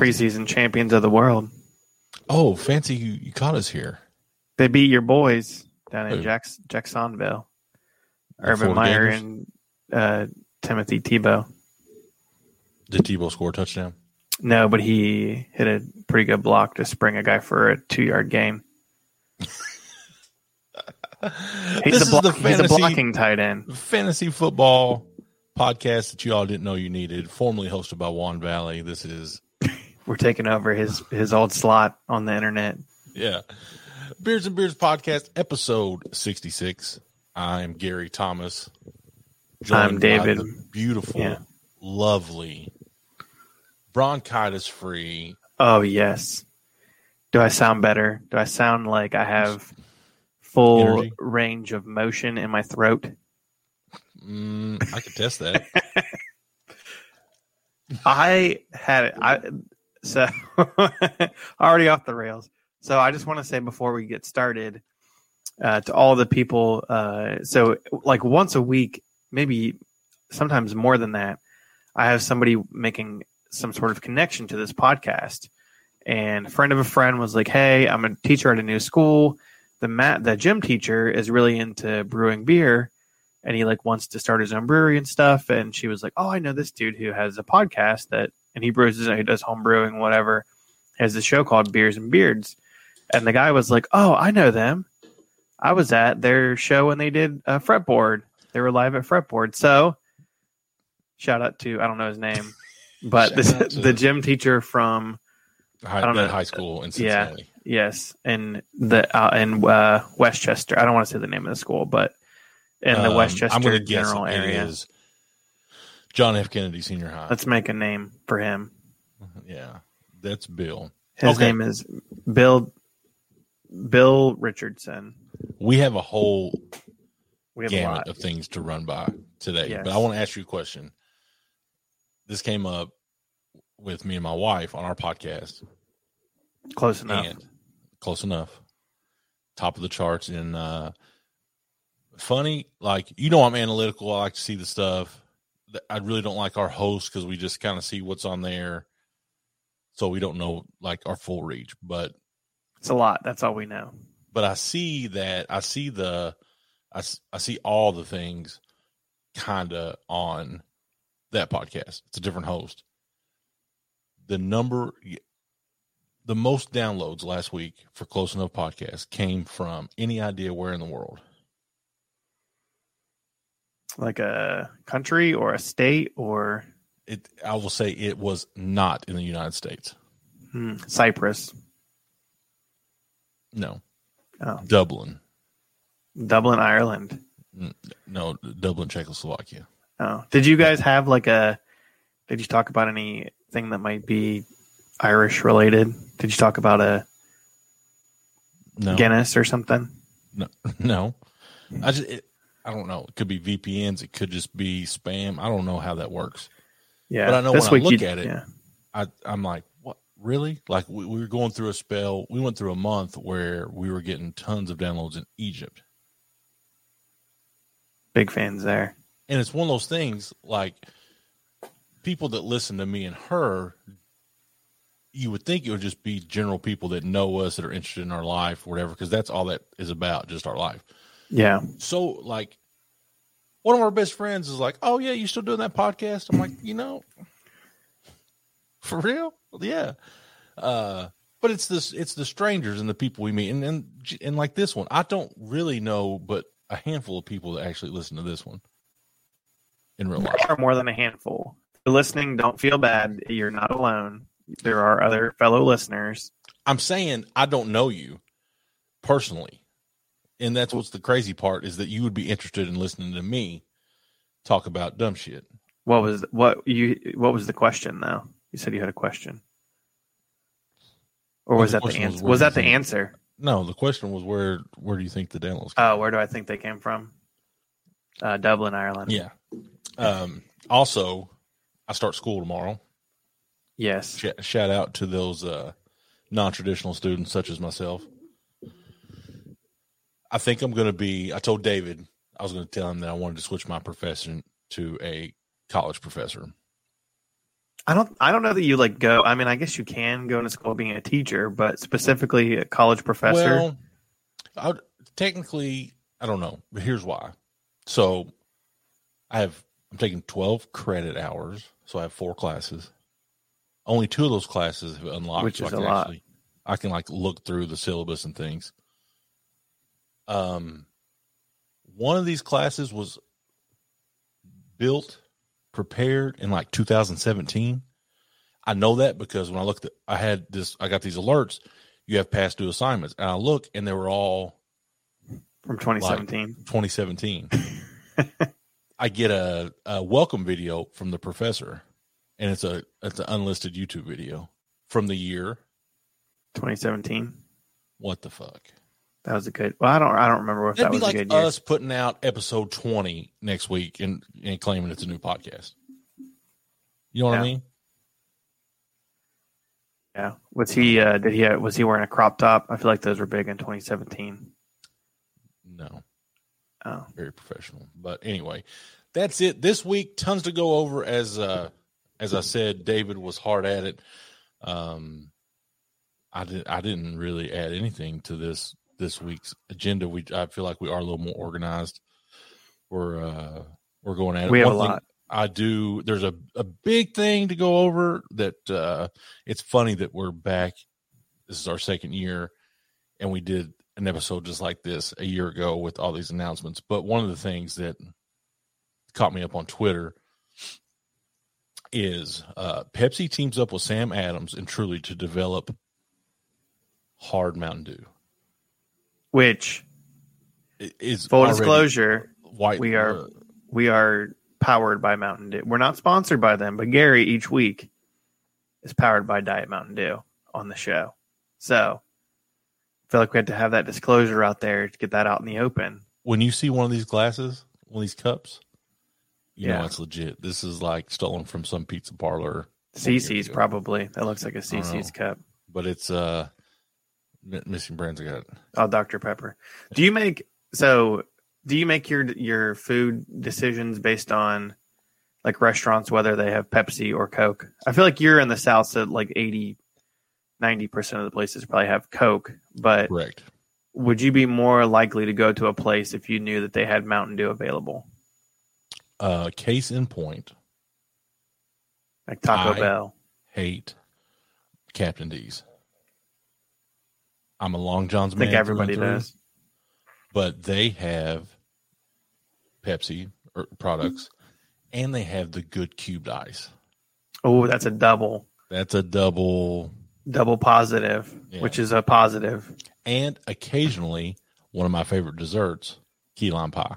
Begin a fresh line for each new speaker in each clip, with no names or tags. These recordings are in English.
preseason.
champions of the world.
Oh, fancy you, you caught us here.
They beat your boys down in
Who?
Jacks- Jacksonville. Urban Meyer and uh, Timothy Tebow.
Did Tebow score a touchdown?
No, but he hit a pretty good block to spring a guy for a two yard game. He's, a,
the
he's a blocking tight end.
fantasy football podcast that you all didn't know you needed. Formerly hosted by Juan Valley. This is
We're taking over his his old slot on the internet.
yeah, Beers and Beards podcast episode sixty six. I'm Gary Thomas.
I'm David.
beautiful,
Yeah.
lovely, bronchitis free.
Oh yes. Do I sound better? Do I sound like I have full
Energy?
range of motion in my throat?
Mm, I could test that.
I had it. I so already off the rails. So I just want to say before we get started uh, to all the people. Uh, so like once a week, maybe sometimes more than that, I have somebody making some sort of connection to this podcast. And a friend of a friend was like, "Hey, I'm a teacher at a new school. The mat, the gym teacher is really into brewing beer." and he like wants to start his own brewery and stuff. And she was like, "Oh, I know this dude who has a podcast that, and he brews, his, he does home brewing, whatever. Has a show called Beers and Beards." And the guy was like, "Oh, I know them. I was at their show when they did uh, Fretboard. They were live at Fretboard. So, shout out to I don't know his name, but this, the gym teacher from
High,
don't know.
high school in
Yeah. Yes, in the uh, in uh, Westchester. I don't want to say the name of the school, but in the
Um,
Westchester
I'm gonna guess
general area.
is John F. Kennedy Senior High.
Let's make a name for him.
yeah, that's Bill.
His
Okay.
name is Bill Bill Richardson.
We have a whole
We have a
gamut
lot.
of things to run by today,
Yes.
but I want to ask you a question. This came up with me and my wife on our podcast,
Close enough.
and close enough, top of the charts. And uh, funny, like you know, I'm analytical. I like to see the stuff. I really don't like our host because we just kind of see what's on there, so we don't know like our full reach. But
It's a lot. That's all we know.
but I see that I see the I I see all the things kind of on that podcast. It's a different host. The number the most downloads last week for Close Enough podcast came from any idea where in the world?
Like a country or a state or
It I will say it was not in the United States.
hmm, Cyprus,
No.
Oh.
Dublin.
Dublin, Ireland.
No, Dublin, Czechoslovakia.
Oh, did you guys have like a? Did you talk about anything that might be Irish related? Did you talk about a
No.
Guinness or something?
No, no. I just, it, I don't know. It could be VPNs. It could just be spam. I don't know how that works.
Yeah,
But I know when I look at it-
Yeah.
I, I'm like, what? Really? Like we, we were going through a spell. We went through a month where we were getting tons of downloads in Egypt,
Big fans there.
and it's one of those things. Like people that listen to me and her, you would think it would just be general people that know us that are interested in our life, or whatever, because that's all that is about, just our life.
Yeah.
so like one of our best friends is like, "Oh yeah, you still doing that podcast?" I'm like, "You know, for real? Yeah." Uh, but it's this, it's the strangers and the people we meet, and and and like this one, I don't really know, but a handful of people that actually listen to this one in real life.
There are more than a handful. If you're listening, don't feel bad. You're not alone. There are other fellow listeners.
I'm saying I don't know you personally, and that's what's the crazy part is that you would be interested in listening to me talk about dumb shit.
What was what you? What was the question though? You said you had a question, or was
the
that the
question was
answer? Was that the
think-
answer?
No, the question was where where do you think the downloads?
Oh, where do I think they came from? Uh, Dublin, Ireland.
Yeah. Um, also, I start school tomorrow.
Yes.
Sh- shout out to those uh, non-traditional students such as myself. I think I'm going to be. I told David I was going to tell him that I wanted to switch my profession to a college professor.
I don't. I don't know that you like go. I mean, I guess you can go into school being a teacher, but specifically a college professor.
Well, I technically, I don't know, but here's why. So, I have I'm taking 12 credit hours, so I have four classes. Only two of those classes have unlocked,
Which
so
is
I
a
can
lot.
actually I can like look through the syllabus and things. Um, one of these classes was built, prepared in like 2017. I know that because when I looked at, I had this, I got these alerts. You have past due assignments, and I look, and they were all
from 2017.
2017. I get a, a welcome video from the professor, and it's a it's an unlisted YouTube video from the year.
2017.
What the fuck?
That was a good. Well, I don't. I don't remember if
That'd
that
be
was a
like
good year.
us putting out episode 20 next week and, and claiming it's a new podcast. You know what I mean?
Yeah. Was he? Uh, did he? Uh, was he wearing a crop top? I feel like those were big in 2017.
No,
Oh,
very professional. But anyway, that's it. This week, tons to go over. As uh, as I said, David was hard at it. Um, I did. I didn't really add anything to this this week's agenda. We I feel like we are a little more organized. We're uh, we're going at it.
we have a
One thing
lot.
I do. There's a a big thing to go over. That uh, it's funny that we're back. This is our second year, and we did an episode just like this a year ago with all these announcements. But one of the things that caught me up on Twitter is uh, Pepsi teams up with Sam Adams and Truly to develop hard Mountain Dew.
Which
is
full disclosure,
white.
we are-
uh,
we are powered by Mountain Dew. We're not sponsored by them, but Gary each week is powered by Diet Mountain Dew on the show. So I feel like we had to have that disclosure out there to get that out in the open.
when you see one of these glasses, one of these cups, you
Yeah.
know it's legit. This is like stolen from some pizza parlor, Cici's
probably. That looks like a. Cici's cup.
but it's uh M- missing brands. I got
Oh, Dr. Pepper. Do you make so do you make your your food decisions based on like restaurants whether they have Pepsi or Coke? I feel like you're in the south so like 80 90% of the places probably have Coke, but
correct.
would you be more likely to go to a place if you knew that they had Mountain Dew available?
Uh, case in point,
Like Taco
I-
Bell.
hate Captain D's. I'm a Long John's
I
man.
think everybody does.
but they have Pepsi or products, and they have the good cubed ice.
Oh, that's a double
That's a double,
double positive,
Yeah.
which is a positive.
and occasionally one of my favorite desserts, key lime pie.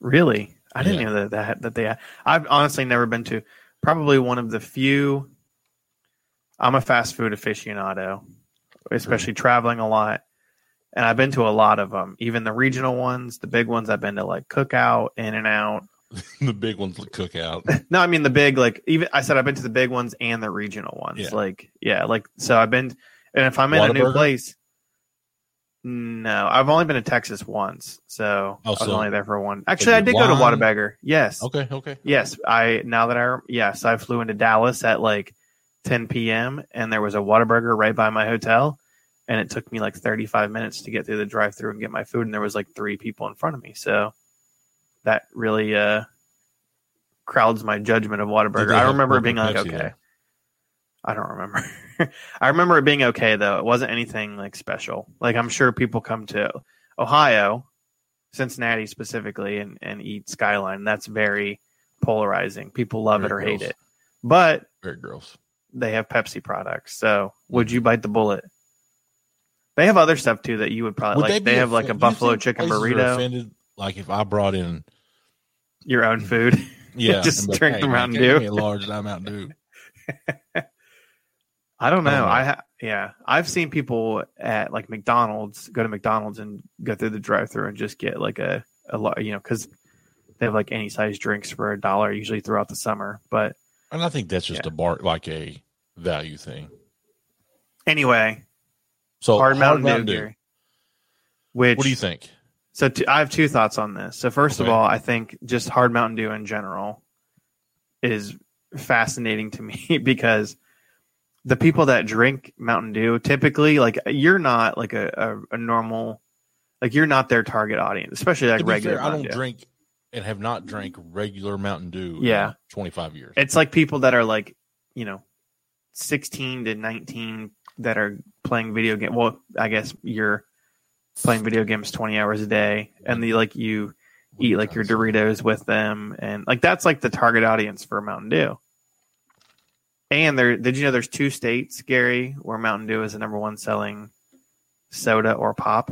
Really? I didn't
Yeah.
know that, that that they had. I've honestly never been to probably one of the few I'm a fast food aficionado, especially traveling a lot. And I've been to a lot of them, even the regional ones, the big ones I've been to like Cookout, In and Out.
the big ones, the cookout.
No, I mean the big like even I said I've been to the big ones and the regional ones.
Yeah.
Like yeah, like so I've been and if I'm in a new
Whataburger?
place no, I've only been to Texas once, so
Oh,
I was
so-
only there for one. Actually, I did go to
won?
Whataburger. Yes,
Okay, okay.
yes. I now that I yes, I flew into Dallas at like 10 p.m. and there was a Whataburger right by my hotel, and it took me like 35 minutes to get through the drive-through and get my food, and there was like three people in front of me, so that really uh crowds my judgment of Whataburger. I remember it being like
Pepsi,
okay. I don't remember. I remember it being okay though. It wasn't anything like special. Like I'm sure people come to Ohio, Cincinnati specifically, and, and eat Skyline. That's very polarizing. People love it
Very
or hate it. But
Very gross.
They have Pepsi products. So would you bite the bullet? They have other stuff too that you would probably
Would
like. They,
be
have like a buffalo chicken burrito,
Offended, like if I brought in,
your own food.
yeah,
Just
like,
drink
"Hey,
the Mountain Dew."
give me a large Mountain Dew.
I don't
I
know.
don't know.
I ha- yeah, I've seen people at like McDonald's go to McDonald's and go through the drive-through and just get like a a lot, you know, because they have like any size drinks for a dollar usually throughout the summer. But
And I think that's just
Yeah.
a bar, like a value thing.
anyway,
So
hard Mountain, Dew,
Dew.
Which
What do you think?
So t- I have two thoughts on this. So first of all, I think just hard Mountain Dew in general is fascinating to me because the people that drink Mountain Dew typically like you're not like a, a, a normal like you're not their target audience, especially like regular.
fair, I don't
Dew.
drink and have not mm-hmm. drank regular Mountain Dew.
Yeah.
in twenty five years.
It's like people that are like, you know, 16 to 19 that are playing video game. Well, I guess you're playing video games 20 hours a day and the like you eat like your Doritos with them and like that's like the target audience for Mountain Dew. And there did you know there's two states, Gary, where Mountain Dew is the number one selling soda or pop?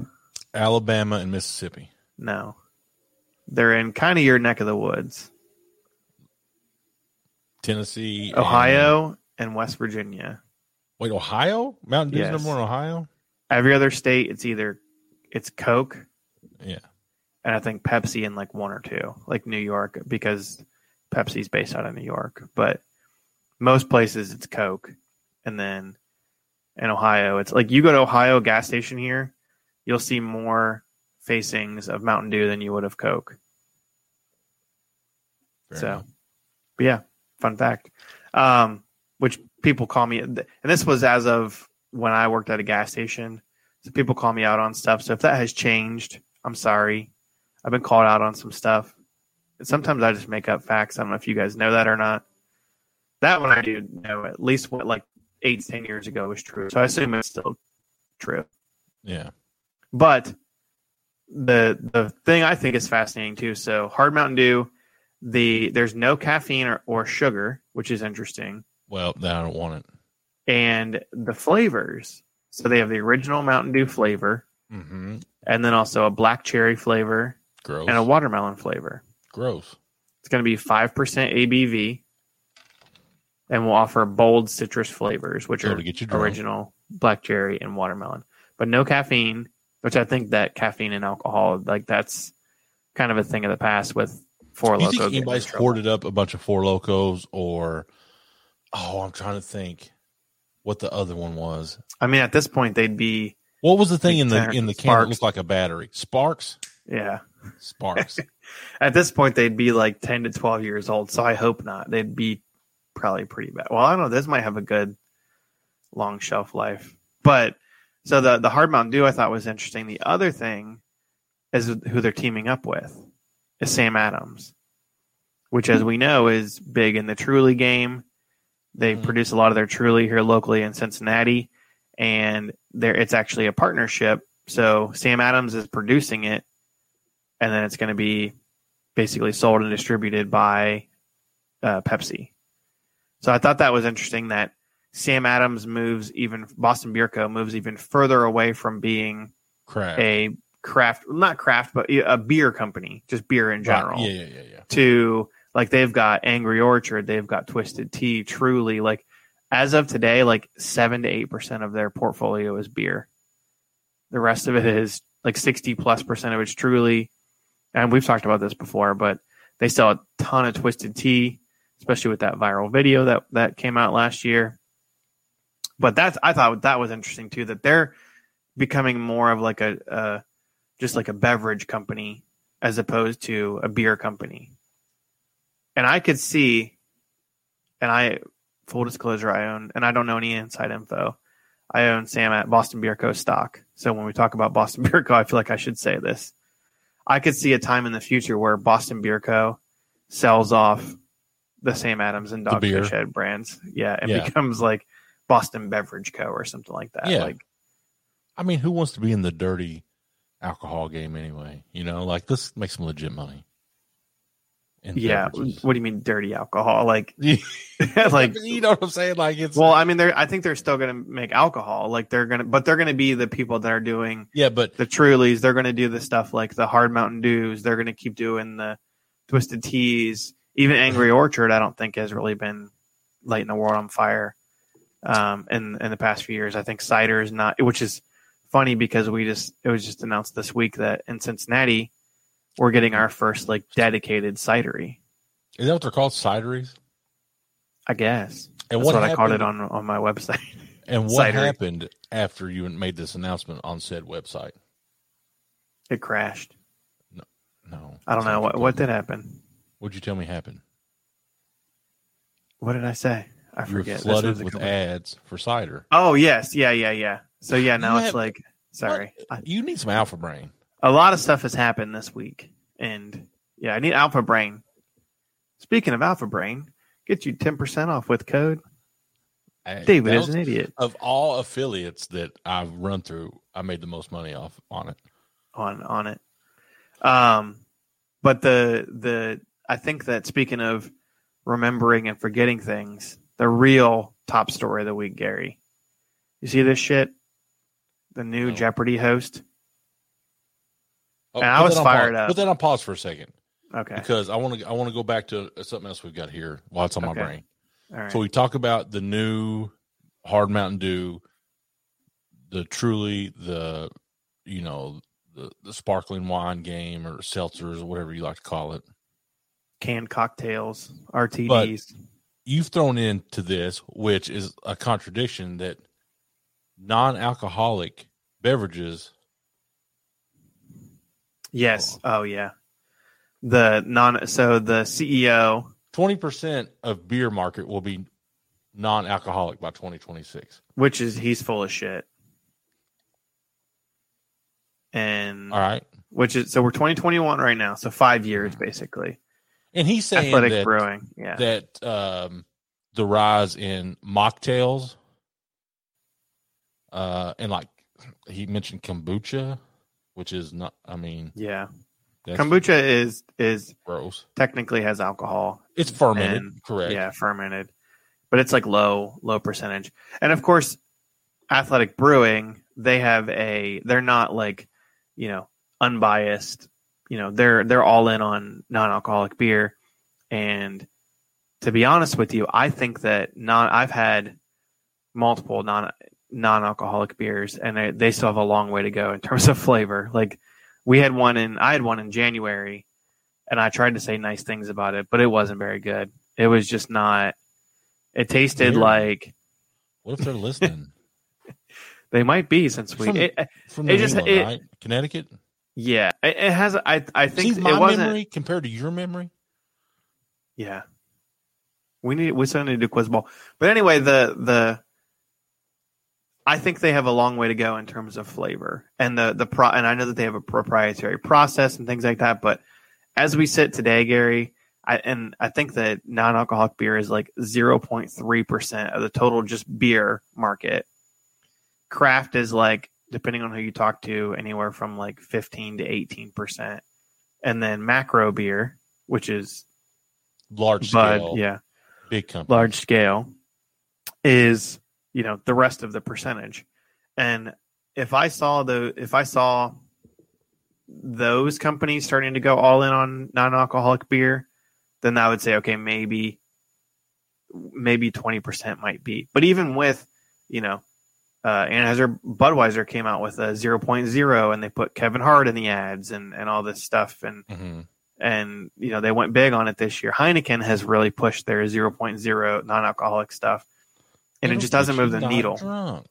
Alabama and Mississippi.
No. They're in kind of your neck of the woods.
Tennessee, and-
Ohio and West Virginia.
wait, Ohio? Mountain Dew's
Yes.
number one in Ohio?
every other state it's either it's coke
Yeah.
and i think pepsi in like one or two like new york because pepsi's based out of new york but most places it's coke and then in ohio it's like you go to ohio gas station here you'll see more facings of mountain dew than you would of coke.
Fair
so but yeah fun fact. Um which people call me and this was as of when i worked at a gas station. So people call me out on stuff. So if that has changed i'm sorry. I've been called out on some stuff. And sometimes i just make up facts. I don't know if you guys know that or not. That one i do know at least what like eight ten years ago was true. So i assume it's still true.
Yeah.
but the the thing I think is fascinating too. So hard Mountain Dew, the there's no caffeine or, or sugar, which is interesting,
Well, then I don't want it.
and the flavors. So they have the original Mountain Dew flavor,
Mm-hmm.
and then also a black cherry flavor
Gross.
and a watermelon flavor.
Gross.
It's going to be five percent ABV, and we'll offer bold citrus flavors, which
So
are
to get you
original black cherry and watermelon, but no caffeine. Which I think that caffeine and alcohol, like that's kind of a thing of the past with Four
You
Loco.
think anybody's hoarded up a bunch of Four Lokos or oh, I'm trying to think what the other one was.
I mean, at this point, they'd be
What was the thing in the in the can that looked like a battery? Sparks?
yeah.
Sparks.
At this point, they'd be like ten to twelve years old. So I hope not. They'd be probably pretty bad. Well, I don't know. This might have a good long shelf life, but so the the hard Mountain Dew I thought was interesting. The other thing is who they're teaming up with is Sam Adams, which, as we know, is big in the Truly game. They
Mhm.
produce a lot of their Truly here locally in Cincinnati, and there it's actually a partnership. So Sam Adams is producing it, and then it's going to be basically sold and distributed by uh, Pepsi. So I thought that was interesting that Sam Adams moves even Boston Beer Co. moves even further away from being
Crap.
a craft, not craft, but a beer company, just beer in general.
Right. Yeah, yeah, yeah, yeah.
To like they've got Angry Orchard, they've got Twisted Tea, Truly. Like as of today, like seven to eight percent of their portfolio is beer. The rest of it is like sixty plus percent of it's Truly, and we've talked about this before, but they sell a ton of Twisted Tea, especially with that viral video that that came out last year. But that's I thought that was interesting too that they're becoming more of like a, a just like a beverage company as opposed to a beer company. And I could see, and I full disclosure, I own, and I don't know any inside info. I own Sam at Boston Beer Co. stock. So when we talk about Boston Beer Co., I feel like I should say this. I could see a time in the future where Boston Beer Co. sells off the Sam Adams and. Dogfish Head brands. Yeah, and
Yeah.
becomes like Boston Beverage Co. or something like that.
Yeah.
Like
I mean, who wants to be in the dirty alcohol game anyway? You know, like this makes some legit money.
yeah,
beverages.
what do you mean dirty alcohol? Like like
you know what I'm saying? Like it's
Well, I mean, they're. I think they're still going to make alcohol. Like they're going to, but they're going to be the people that are doing
yeah, but
the Trulies. They're going to do the stuff like the Hard Mountain Dews. They're going to keep doing the Twisted Teas. Even Angry Orchard, I don't think has really been lighting the world on fire. Um, in in the past few years, I think cider is not, which is funny because we just it was just announced this week that in Cincinnati we're getting our first like dedicated cidery.
is that what they're called? Cideries?
I guess
And
that's
what,
what, I called it on on my website.
And what
cidery.
happened after you made this announcement on said website?
It crashed.
No, no.
I don't know what what did happen.
What'd you tell me happened?
What did I say? I
You're
forget. This
flooded with ads for cider.
Oh yes, yeah, yeah, yeah. So yeah, now it's like sorry. I,
You need some alpha brain.
a lot of stuff has happened this week, and yeah, I need Alpha Brain. Speaking of Alpha Brain, get you ten percent off with code
Hey,
David is an idiot
of all affiliates that I've run through, I made the most money off on it.
on on it. Um, but the the I think that speaking of remembering and forgetting things, the real top story of the week, Gary. You see this shit? The new. Jeopardy host.
Oh,
And I was fired
pause.
up.
Put that on pause for a second
Okay,
because I want to. I want to go back to something else we've got here while it's on
Okay.
my brain.
all right.
So we talk about the new hard Mountain Dew, the truly the you know the the sparkling wine game or seltzers or whatever you like to call it.
Canned cocktails, RTDs.
You've thrown into this, which is a contradiction that non-alcoholic beverages
yes. Oh yeah. The non. So the CEO.
twenty percent of beer market will be non-alcoholic by 2026.
which is he's full of shit. And
All right,
which is so we're 2021 right now, so five years basically.
And he's saying
Athletic
that
Brewing, yeah,
that um, the rise in mocktails, uh, and like he mentioned kombucha, which is not. I mean,
yeah. Kombucha is is
gross.
technically has alcohol,
It's fermented,
And-
correct?
yeah, fermented, but it's like low low percentage. And of course, Athletic Brewing they have a they're not like you know unbiased. You know they're they're all in on non alcoholic beer, and to be honest with you, I think that non I've had multiple non non alcoholic beers, and they, they still have a long way to go in terms of flavor. Like we had one in I had one in January, and I tried to say nice things about it, but it wasn't very good. It was just not. It tasted
Weird.
like
What if they're listening
they might be since we.
From-
It,
from
It just-
England,
it-
right? Connecticut.
Yeah, it, it has. I I think
See
it
my
wasn't.
memory compared to your memory.
Yeah. We need we still need to do quiz ball. But anyway, the the I think they have a long way to go in terms of flavor. And the the pro and I know that they have a proprietary process and things like that, but as we sit today, Gary, I and I think that non-alcoholic beer is like 0.3% of the total just beer market. Craft is like depending on who you talk to anywhere from like 15 to 18%. And then macro beer, which is
Large
but
scale,
yeah,
big company.
large scale is you know the rest of the percentage. And if I saw the if I saw those companies starting to go all in on non-alcoholic beer, then I would say okay, maybe maybe 20% might be. But even with, you know, uh, Anheuser Budweiser came out with a 0.0 and they put Kevin Hart in the ads and, and all this stuff. And
hmm
and you know they went big on it this year. Heineken has really pushed their 0.0 non-alcoholic stuff, and it just doesn't move the needle.
Drunk.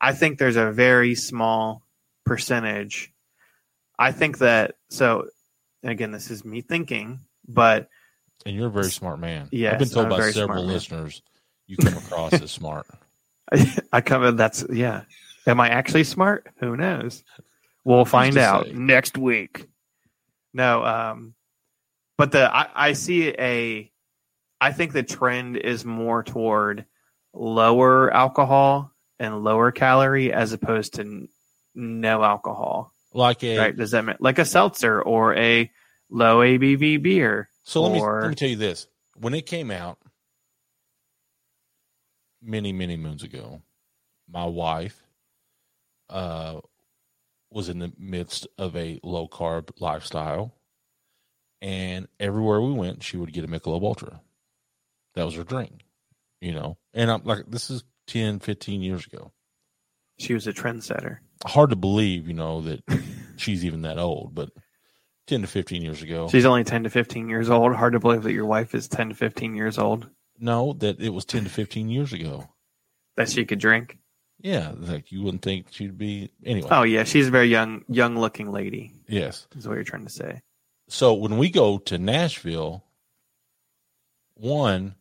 I think there's a very small percentage. I think that so. Again, this is me thinking, but
And you're a very smart man.
Yeah.
I've been told by several
smart man.
listeners you come across as smart.
I come. That's yeah. Am I actually smart? Who knows? We'll find out
say?
next week. No, um, but the I, I see a. I think the trend is more toward lower alcohol and lower calorie as opposed to n- no alcohol.
Like a
Right? Does that mean like a seltzer or a low ABV beer?
So let me
or-
let me tell you this: when it came out many many moons ago, my wife uh, was in the midst of a low carb lifestyle, and everywhere we went, she would get a Michelob Ultra. That was her drink, you know. And I'm like, this is 10, 15 years ago.
She was a trendsetter.
Hard to believe, you know, that she's even that old, but ten to fifteen years ago.
She's only ten to fifteen years old. Hard to believe that your wife is ten to fifteen years old.
No, that it was ten to fifteen years ago.
That she could drink.
Yeah, like you wouldn't think she'd be anyway.
Oh yeah, she's a very young, young looking lady.
Yes.
Is what you're trying to say.
So when we go to Nashville, one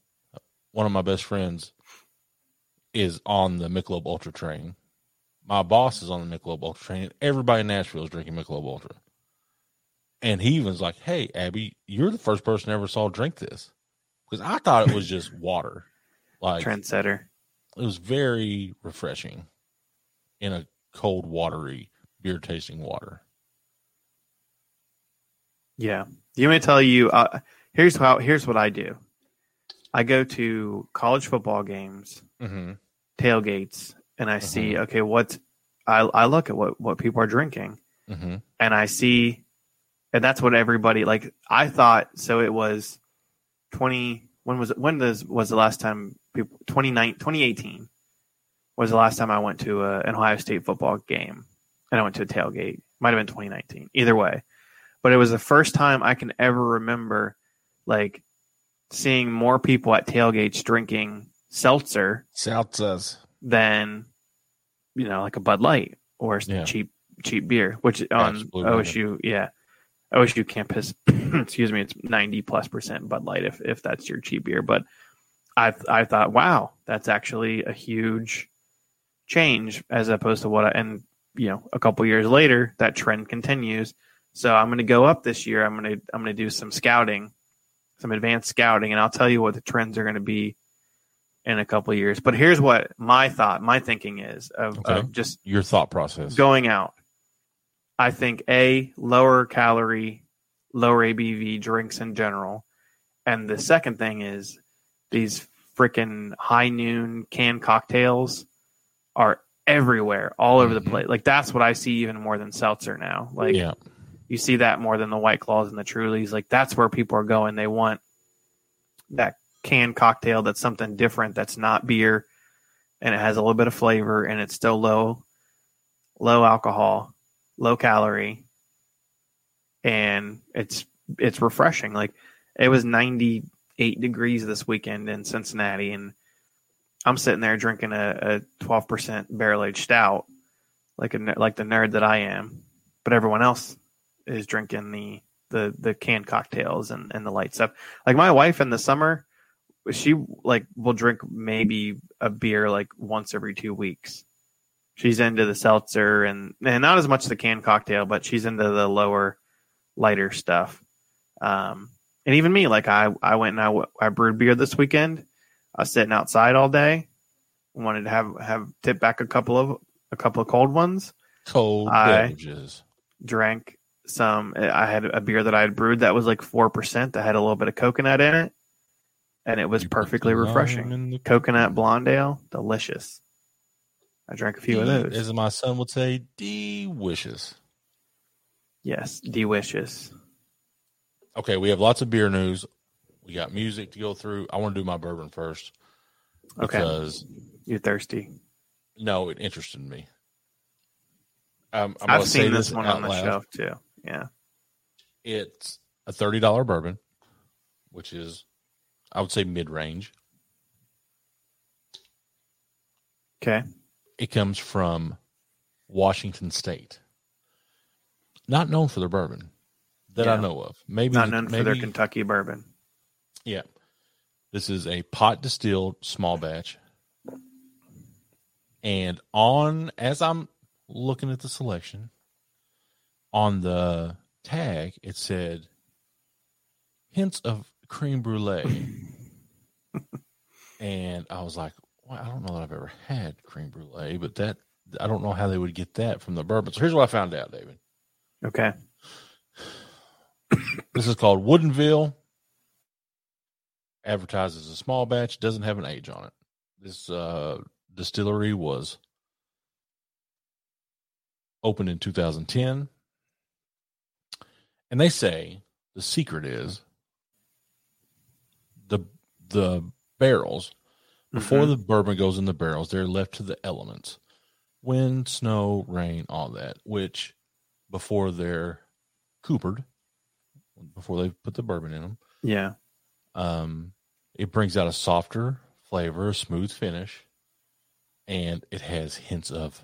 one of my best friends is on the Michelob Ultra train. My boss is on the Michelob Ultra train. And everybody in Nashville is drinking Michelob Ultra. And he was like, Hey, Abby, you're the first person I ever saw drink this. Because I thought it was just water. Like
Trendsetter.
it was very refreshing in a cold, watery, beer tasting water.
Yeah. You to tell you? Uh, here's how. Here's what I do. I go to college football games,
Mm-hmm.
tailgates, and I see. Okay, what's I I look at what what people are drinking,
Mm-hmm.
and I see, and that's what everybody like. I thought so. It was twenty. When was it? When does was the last time people 29, 2018 was the last time I went to a, an Ohio State football game, and I went to a tailgate. Might have been twenty nineteen. Either way, but it was the first time I can ever remember, like, seeing more people at tailgates drinking seltzer
seltzers
than you know like a Bud Light or
Yeah.
cheap cheap beer, which on
Absolutely.
OSU, yeah, OSU campus, excuse me, it's ninety plus percent Bud Light if if that's your cheap beer. But I I thought, wow, that's actually a huge change as opposed to what I and you know a couple years later that trend continues. So I'm going to go up this year. I'm going to I'm going to do some scouting, some advanced scouting, and I'll tell you what the trends are going to be in a couple years. But here's what my thought, my thinking is of,
Okay.
of just
Your thought process.
going out. I think a lower calorie, lower ABV drinks in general, and the second thing is these freaking high noon canned cocktails are everywhere, all over the mm-hmm. place. Like that's what I see even more than seltzer now. Like
yeah.
you see that more than the white claws and the trulies. Like that's where people are going. They want that canned cocktail that's something different that's not beer and it has a little bit of flavor and it's still low low alcohol, low calorie, and it's it's refreshing. Like it was 98 degrees this weekend in Cincinnati and I'm sitting there drinking a, a 12% barrel aged stout like a like the nerd that I am, but everyone else is drinking the the the canned cocktails and and the light stuff. Like my wife in the summer, she like will drink maybe a beer like once every two weeks. She's into the seltzer and and not as much the canned cocktail, but she's into the lower, lighter stuff. Um, and even me, like I I went and I, I brewed beer this weekend. I was sitting outside all day. Wanted to have have tip back a couple of a couple of cold ones
Cold
I-
beverages.
drank some. I had a beer that I had brewed that was like four percent. That had a little bit of coconut in it, and it was perfectly refreshing. Coconut blonde ale, delicious. I drank a few of those.
As my son would say, delicious.
Yes, delicious.
Okay, we have lots of beer news. We got music to go through. I want to do my bourbon first
Okay,
because
you're thirsty.
no, it interested me. Um, I'm gonna
I've seen this one on the
loud.
shelf too. Yeah.
It's a thirty dollar bourbon, which is, I would say, mid range.
Okay.
It comes from Washington State. Not known for their bourbon that I know of. Maybe
Not known for their Kentucky bourbon.
Yeah. This is a pot distilled small batch. And on as I'm looking at the selection, on the tag it said hints of creme brulee. and I was like, I don't know that I've ever had creme brulee, but that I don't know how they would get that from the bourbon. So here's what I found out, David.
Okay.
This is called Woodinville. Advertises a small batch, doesn't have an age on it. This uh, distillery was opened in 2010. And they say the secret is the the barrels before
Mhm.
the bourbon goes in the barrels, they're left to the elements. Wind, snow, rain, all that, which before they're coopered, before they put the bourbon in them,
Yeah.
um, it brings out a softer flavor, a smooth finish, and it has hints of.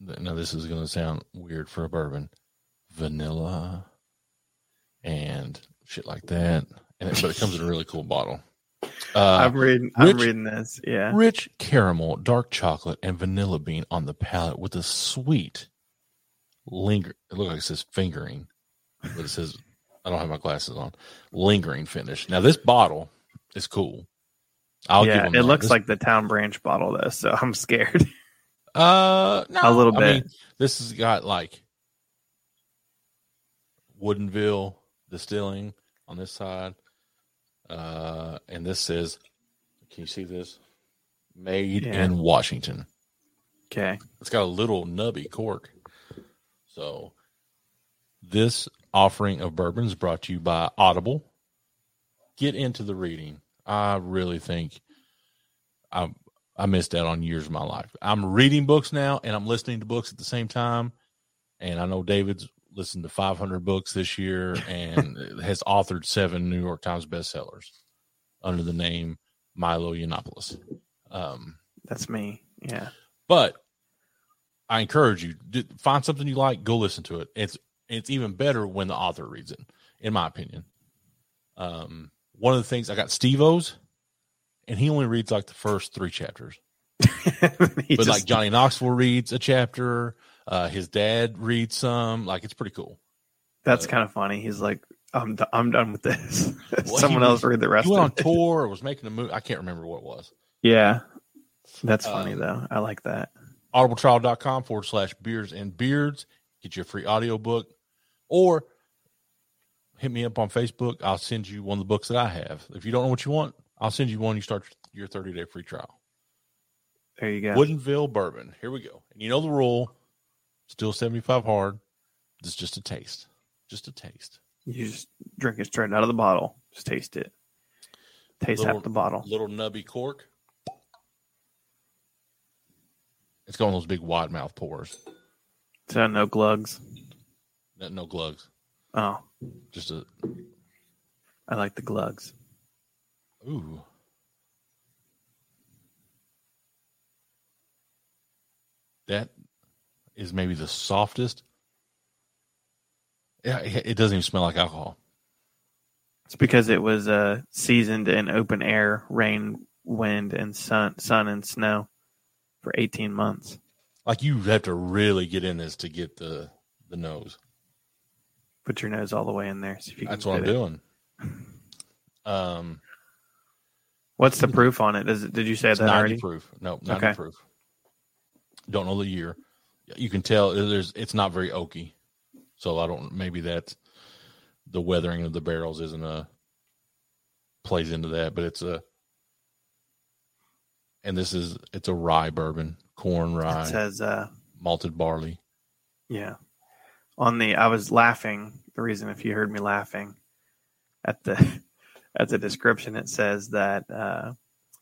Now, this is going to sound weird for a bourbon, vanilla, and shit like that. And it, but it comes in a really cool bottle.
I'm
Uh,
reading. I'm
Rich-
reading this. Yeah.
rich caramel, dark chocolate, and vanilla bean on the palate with a sweet linger. It looks like it says fingering, but it says I don't have my glasses on. Lingering finish. Now this bottle is cool. I'll
yeah. It
that.
looks
This-
like the Town Branch bottle though, so I'm scared.
uh no,
A little
I
bit.
mean, this has got like Woodinville distilling on this side. Uh and this says can you see this? Made
Yeah.
in Washington.
okay.
It's got a little nubby cork. So, this offering of bourbon is brought to you by Audible. Get into the reading. I really think I I missed out on years of my life. I'm reading books now, and I'm listening to books at the same time. And I know David's listened to 500 books this year and has authored seven New York Times bestsellers under the name Milo Yiannopoulos. Um,
That's me. Yeah.
but I encourage you do, find something you like, go listen to it. It's it's even better when the author reads it, in my opinion. Um, one of the things I got Steve-O's, and he only reads like the first three chapters. But
just-
like Johnny Knoxville reads a chapter, uh, his dad reads some. Like it's pretty cool.
that's
uh,
kind of funny. He's like, I'm d- I'm done with this.
Well,
Someone else
was-
read the rest.
He went on
of it.
tour or was making a movie. I can't remember what it was.
Yeah. That's funny
Um,
though. I like that.
audibletrial.com forward slash beers and beards. Get your free audiobook or hit me up on Facebook. I'll send you one of the books that I have. If you don't know what you want, I'll send you one. You start your 30 day free trial.
There you go.
Woodinville bourbon. Here we go. And you know the rule still 75 hard. It's just a taste. Just a taste.
You just drink it straight out of the bottle. Just taste it. Taste
Little-
half the bottle.
Little nubby cork. It's got one of those big wide mouth pours.
So no glugs.
No, no glugs.
Oh,
Just a
I like the glugs.
Ooh. That is maybe the softest. Yeah, it doesn't even smell like alcohol.
It's because it was uh, seasoned in open air, rain, wind, and sun, sun and snow for 18 months.
Like you have to really get in this to get the the nose.
Put your nose all the way in there. See if you can
That's what I'm
it.
doing. Um,
What's the proof on it? Does it? Did you say that
90
already?
proof. No, 90
Okay.
proof. Don't know the year. You can tell there's it's not very oaky. So I don't maybe that's the weathering of the barrels isn't a plays into that, but it's a and this is it's a rye bourbon, corn
It
rye,
says, uh,
malted barley.
yeah. On the, I was laughing. The reason, if you heard me laughing, at the at the description, it says that uh,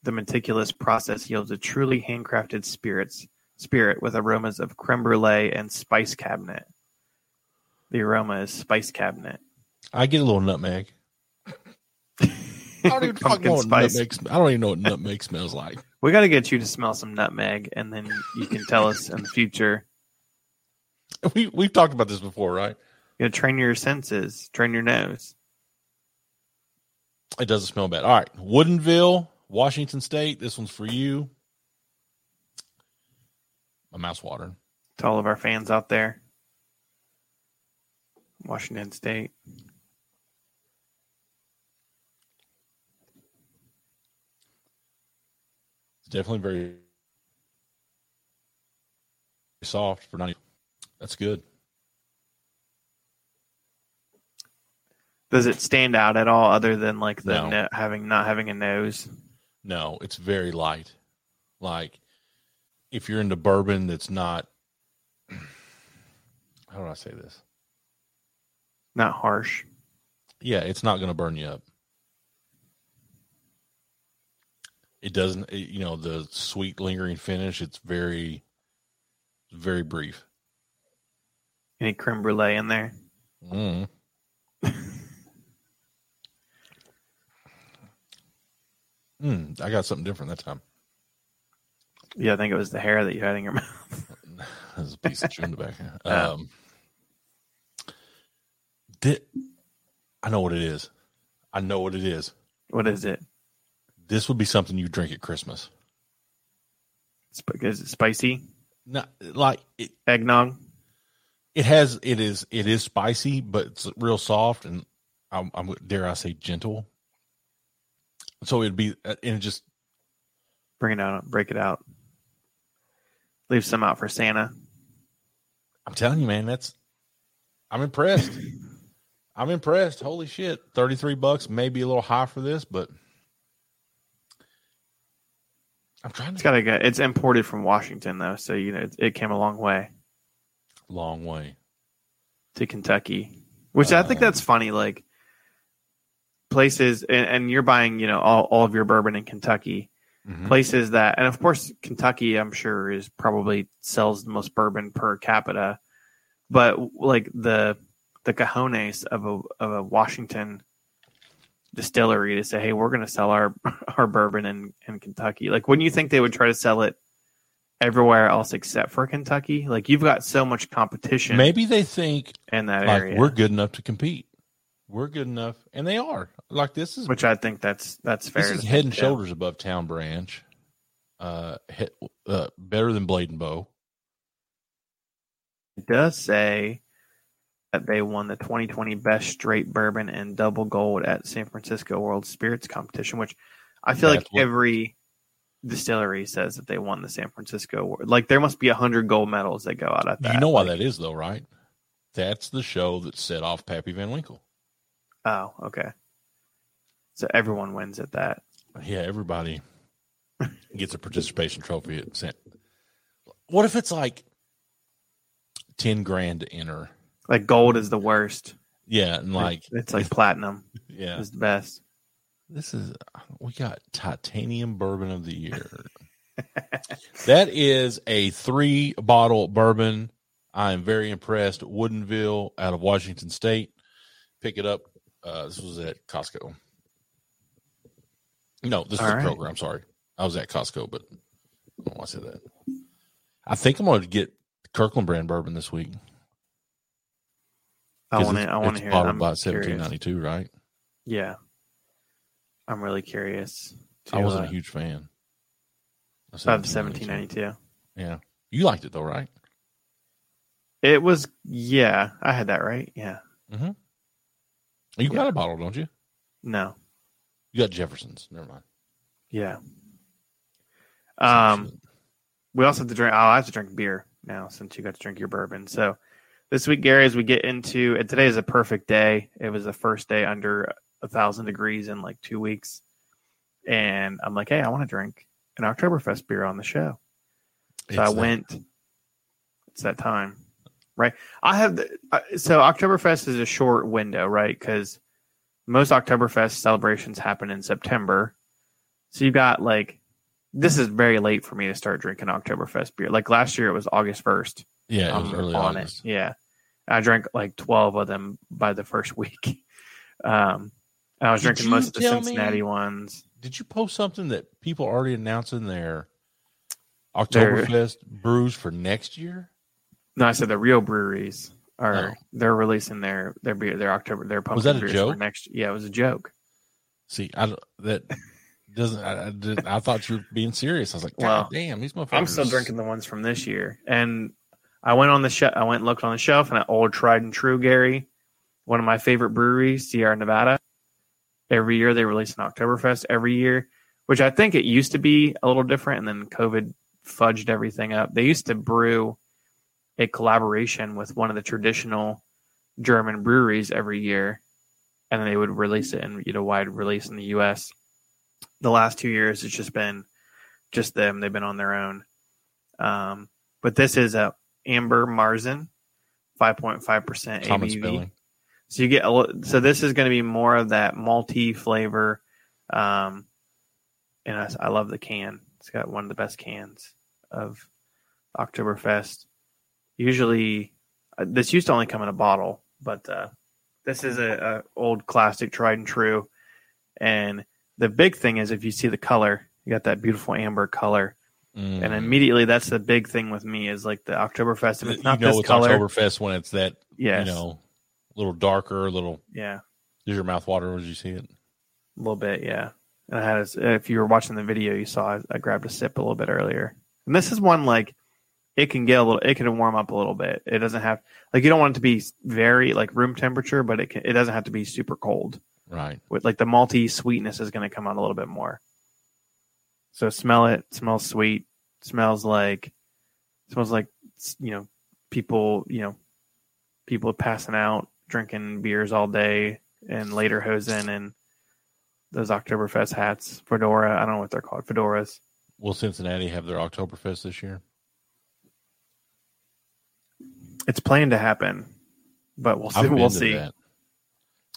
the meticulous process yields a truly handcrafted spirits spirit with aromas of creme brulee and spice cabinet. The aroma is spice cabinet.
I get a little nutmeg. I don't even fucking know what
spice.
nutmeg. I don't even know what nutmeg smells like.
We got to get you to smell some nutmeg, and then you can tell us in the future.
We we've talked about this before, right?
You got to train your senses, train your nose.
It doesn't smell bad. All right, Woodinville, Washington State. This one's for you. My mouth's watering.
To all of our fans out there, Washington State.
It's definitely very soft for ninety. That's good.
Does it stand out at all, other than like the
No.
no- having not having a nose?
No, it's very light. Like if you're into bourbon, that's not. How do I say this?
Not harsh.
Yeah, it's not going to burn you up. It doesn't, it- you know, the sweet lingering finish. It's very, very brief.
Any creme brulee in there?
Mm. mm, I got something different that time.
Yeah, I think it was the hair that you had in your mouth.
There's a piece of chewing tobacco. Um, di- I know what it is. I know what it is.
What is it?
this would be something you drink at Christmas.
Sp- Is it spicy?
Not like it,
Eggnog?
it has it is it is spicy, but it's real soft and I'm, I'm dare I say gentle. So it'd be uh, and it just
Bring it out. Break it out. Leave some out for Santa.
I'm telling you, man, that's I'm impressed. I'm impressed. Holy shit. 33 bucks, maybe a little high for this, but I'm trying to It's
got to get. It's imported from Washington though, so you know it, it came a long way
long way.
to Kentucky, which I think
Uh,
that's funny. Like places, and, and you're buying, you know, all, all of your bourbon in Kentucky.
Mhm.
Places that, and of course, Kentucky, I'm sure, is probably sells the most bourbon per capita. But like the the cojones of a of a Washington distillery to say, hey, we're going to sell our our bourbon in in Kentucky. Like, wouldn't you think they would try to sell it everywhere else except for Kentucky? Like, you've got so much competition
Maybe they think
in that
like
area,
we're good enough to compete. We're good enough, and they are. Like this is
which I think that's that's fair.
this is head and
too.
shoulders above Town Branch. Uh, he, uh, better than Blade and Bow.
It does say that they won the 2020 Best Straight Bourbon and Double Gold at San Francisco World Spirits Competition, which I feel like
what-
every distillery says that they won the San Francisco World. Like there must be a hundred gold medals that go out at that.
you know why
Like,
that is, though, right? That's the show that set off Pappy Van Winkle.
Oh, okay. So everyone wins at that.
Yeah, everybody gets a participation trophy at San. What if it's like ten grand to enter?
Like gold is the worst.
Yeah, and like
it's like platinum
yeah,
is the best.
this is we got titanium bourbon of the year. that is a three bottle bourbon. I am very impressed. Woodinville out of Washington State. Pick it up. Uh, this was at Costco. No, this
All right.
a Kroger. I'm sorry. I was at Costco, but I don't why I said that. I think I'm going to get Kirkland brand bourbon this week.
I want to. I want to hear.
bottled by 1792, right?
Yeah, I'm really curious. To,
I wasn't
uh,
a huge fan. of
of
1792.
1792.
Yeah. You liked it though, right?
It was. Yeah, I had that right. Yeah.
You
Yeah.
got a bottle, don't you?
No.
You got Jefferson's. Never mind.
Yeah. Um. We also have to drink. Oh, I have to drink beer now since you got to drink your bourbon. So this week, Gary, as we get into and today is a perfect day. It was the first day under a thousand degrees in like two weeks, and I'm like, hey, I want to drink an Oktoberfest beer on the show. So I
It's that-
went. It's that time, right? I have the, uh, so Oktoberfest is a short window, right? Because most Oktoberfest celebrations happen in September. So you've got like this is very late for me to start drinking Oktoberfest beer. Like last year, it was August first.
Yeah, it was early
on
August.
it. Yeah, I drank like twelve of them by the first week. Um, I was
Did
drinking most of the
tell me-
Cincinnati ones.
Did you post something that people already announced in
Their-
Oktoberfest brews for next year?
No, I said the real breweries are
Oh.
they're releasing their their beer their October their pumpkin
that a
beers
joke?
for next. Yeah, it was a joke.
See, I that doesn't. I, I, did, I thought you were being serious. I was like, God
Well,
damn, these motherfuckers.
I'm still drinking the ones from this year, and I went on the shelf. I went and looked on the shelf, and an old tried and true Gary, one of my favorite breweries, Sierra Nevada. Every year they release an Oktoberfest every year, which I think it used to be a little different, and then COVID fudged everything up. They used to brew a collaboration with one of the traditional German breweries every year, and then they would release it in you know wide release in the U.S. The last two years, it's just been just them. They've been on their own. Um, but this is a amber marzen, five point five percent ABV. So you get a so this is going to be more of that malty flavor, um, and I, I love the can. It's got one of the best cans of Oktoberfest. Usually, uh, this used to only come in a bottle, but uh, this is a, a old classic, tried and true. And the big thing is if you see the color, you got that beautiful amber color,
Mm.
and immediately that's the big thing with me is like the Oktoberfest. If it's not
you know
this
it's
color,
Oktoberfest when it's that
yes,
you know, a little darker, a little.
yeah,
Is your mouth water? Did you see it?
a little bit, yeah. And I had, a, if you were watching the video, you saw I, I grabbed a sip a little bit earlier. And this is one like it can get a little, it can warm up a little bit. It doesn't have like you don't want it to be very like room temperature, but it can, it doesn't have to be super cold.
Right.
With like the malty sweetness is going to come out a little bit more. So smell it. Smells sweet. Smells like smells like you know people you know people passing out drinking beers all day and lederhosen and those Oktoberfest hats, fedora. I don't know what they're called, fedoras.
Will Cincinnati have their Oktoberfest this year?
It's planned to happen, but we'll see. We'll see.
that.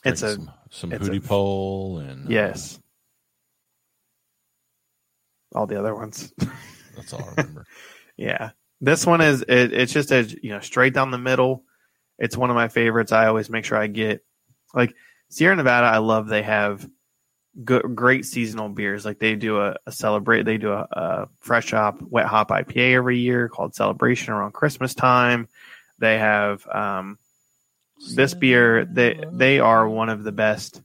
It's a
some, some
it's a-
hootie pole and uh,
yes. All the other ones.
that's all I remember.
Yeah. This one is it, it's just a you know straight down the middle. It's one of my favorites. I always make sure I get like Sierra Nevada. I love they have good, great seasonal beers. Like they do a, a celebrate. They do a, a fresh hop wet hop IPA every year called Celebration around Christmas time. They have um, this beer. They they are one of the best,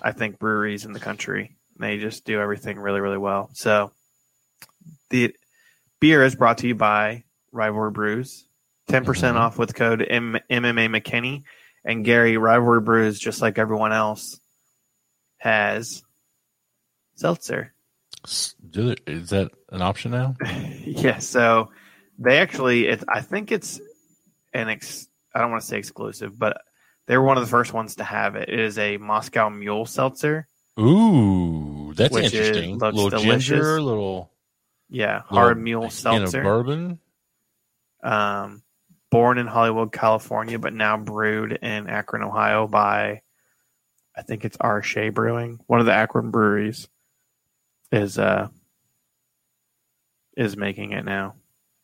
I think, breweries in the country. They just do everything really really well. So the beer is brought to you by Rivalry Brews. 10%
Mhm.
off with code M- MMA McKinney. And Gary, Rivalry Brews, just like everyone else, has seltzer.
S- do it- Is that an option now?
yeah, so they actually, it, I think it's an ex, I don't want to say exclusive, but they were one of the first ones to have it. It is a Moscow Mule seltzer.
Ooh, that's
is-
interesting.
looks
little
delicious.
ginger, little
Yeah,
little
hard mule seltzer.
bourbon.
um, born in Hollywood, California, but now brewed in Akron, Ohio by I think it's R. Shea Brewing, one of the Akron breweries, is uh is making it now,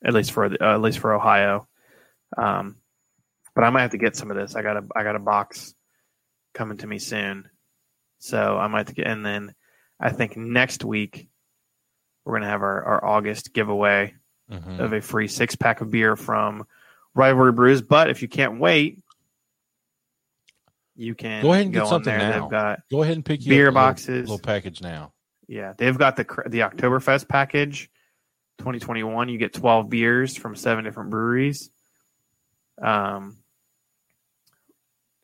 at least for the, uh, at least for Ohio. Um, but I might have to get some of this. I got a I got a box coming to me soon, so I might have to get. And then I think next week we're gonna have our, our August giveaway
Mhm.
of a free six pack of beer from Rivalry Brews. But if you can't wait, you can
Go ahead and get something
there.
now.
They've got
Go ahead and pick
Beer
a little-
boxes.
little package now.
yeah, they've got the the Oktoberfest package, 2021. You get 12 beers from seven different breweries, um,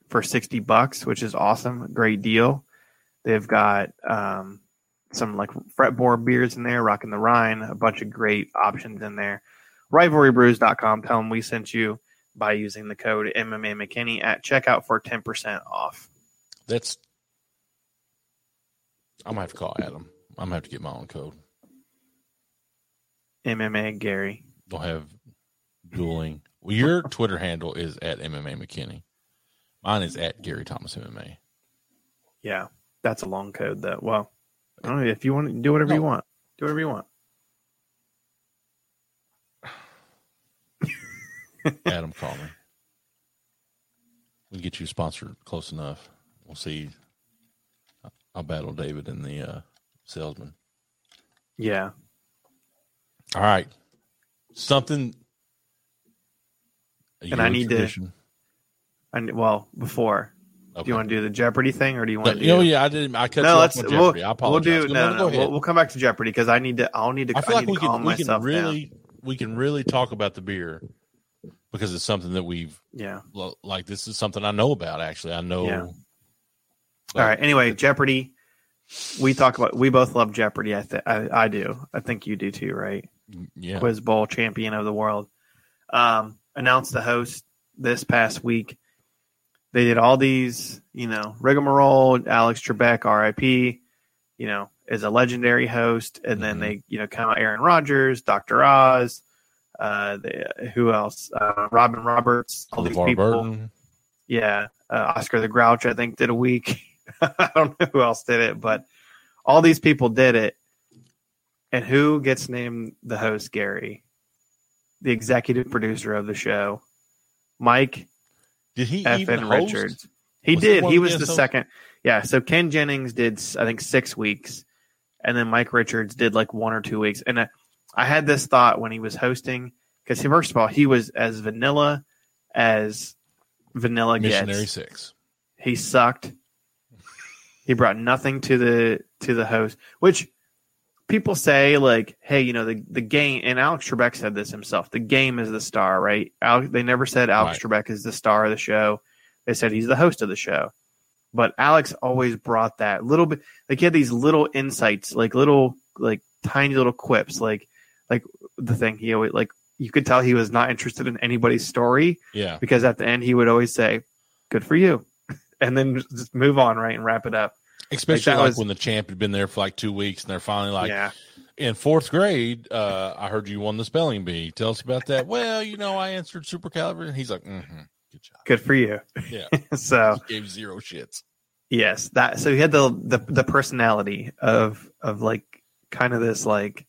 for 60 bucks, which is awesome. Great deal. They've got um, some like fretboard beers in there, Rocking the Rhine, a bunch of great options in there. Rivalrybrews.com. Tell them we sent you by using the code MMA McKinney at checkout for 10% off.
That's. I'm gonna have to call Adam. I'm gonna have to get my own code.
MMA Gary.
They'll have dueling. Well, your Twitter handle is at MMA McKinney. Mine is at Gary Thomas MMA.
Yeah, that's a long code. That well, I don't know if you want to do whatever you want. Do whatever you want.
Adam, call me. We get you sponsored close enough. We'll see. I'll battle David and the uh, salesman.
Yeah,
All right, something.
And I need to-
tradition.
and well, before
Okay.
do you want to do the Jeopardy thing or do you
No,
want to?
you know,
do...
yeah, I didn't. I cut
no,
you
let's
off
we'll.
I
we'll do no,
go
no, we'll, we'll come back to Jeopardy because I need to. I'll need to.
I feel like we
calm
can we can
myself
really
down.
we can really talk about the beer because it's something that we've
Yeah.
like. This is something I know about. Actually, I know.
Yeah.
But-
All right. Anyway, Jeopardy. We talk about. We both love Jeopardy. I think I, I do. I think you do too, right?
Yeah.
Quiz Bowl champion of the world. Um, announced the host this past week. They did all these, you know, rigmarole. Alex Trebek, RIP, you know, is a legendary host, and then
Mhm.
they, you know, come out Aaron Rodgers, Dr. Oz, uh, they, who else? Uh, Robin Roberts, all these people.
Burton.
Yeah, uh, Oscar the Grouch, I think, did a week. I don't know who else did it, but all these people did it. And who gets named the host? Gary, the executive producer of the show, Mike
Did he
F.
even
N.
host?
Richards. He
Was
did. He was
the guest
second. Yeah. So Ken Jennings did, I think, six weeks, and then Mike Richards did like one or two weeks. And I, I had this thought when he was hosting because first of all, he was as vanilla as vanilla
Missionary
gets
Six.
he sucked. He brought nothing to the to the host, which people say like, hey, you know, the the game and Alex Trebek said this himself. The game is the star, right? Alex, they never said Alex
Right.
Trebek is the star of the show. They said he's the host of the show. But Alex always brought that little bit like he had these little insights, like little like tiny little quips, like like the thing he always like you could tell he was not interested in anybody's story
Yeah.
because at the end he would always say, "Good for you," and then just move on, right, and wrap it up.
Especially
that
like,
was-
when the champ had been there for like two weeks and they're finally like,
yeah,
in fourth grade, uh, I heard you won the spelling bee. Tell us about that. well, you know, I answered super caliber. And he's like, mm-hmm, good job.
good for you.
Yeah.
so
Just gave zero shits.
yes, that so he had the the the personality of of like kind of this like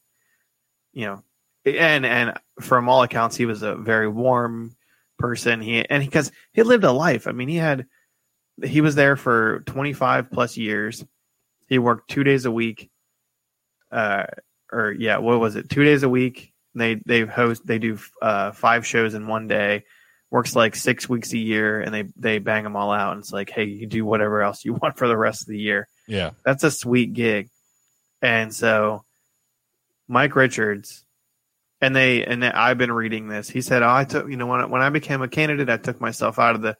you know, and and from all accounts he was a very warm person. He and because he lived a life. I mean, he had he was there for 25 plus years. He worked 2 days a week. Uh or yeah, what was it? 2 days a week. They they host they do uh 5 shows in one day. Works like 6 weeks a year and they they bang them all out and it's like, "Hey, you do whatever else you want for the rest of the year."
Yeah.
That's a sweet gig. And so Mike Richards and they and I've been reading this. He said, "Oh, I took, you know, when I, when I became a candidate, I took myself out of the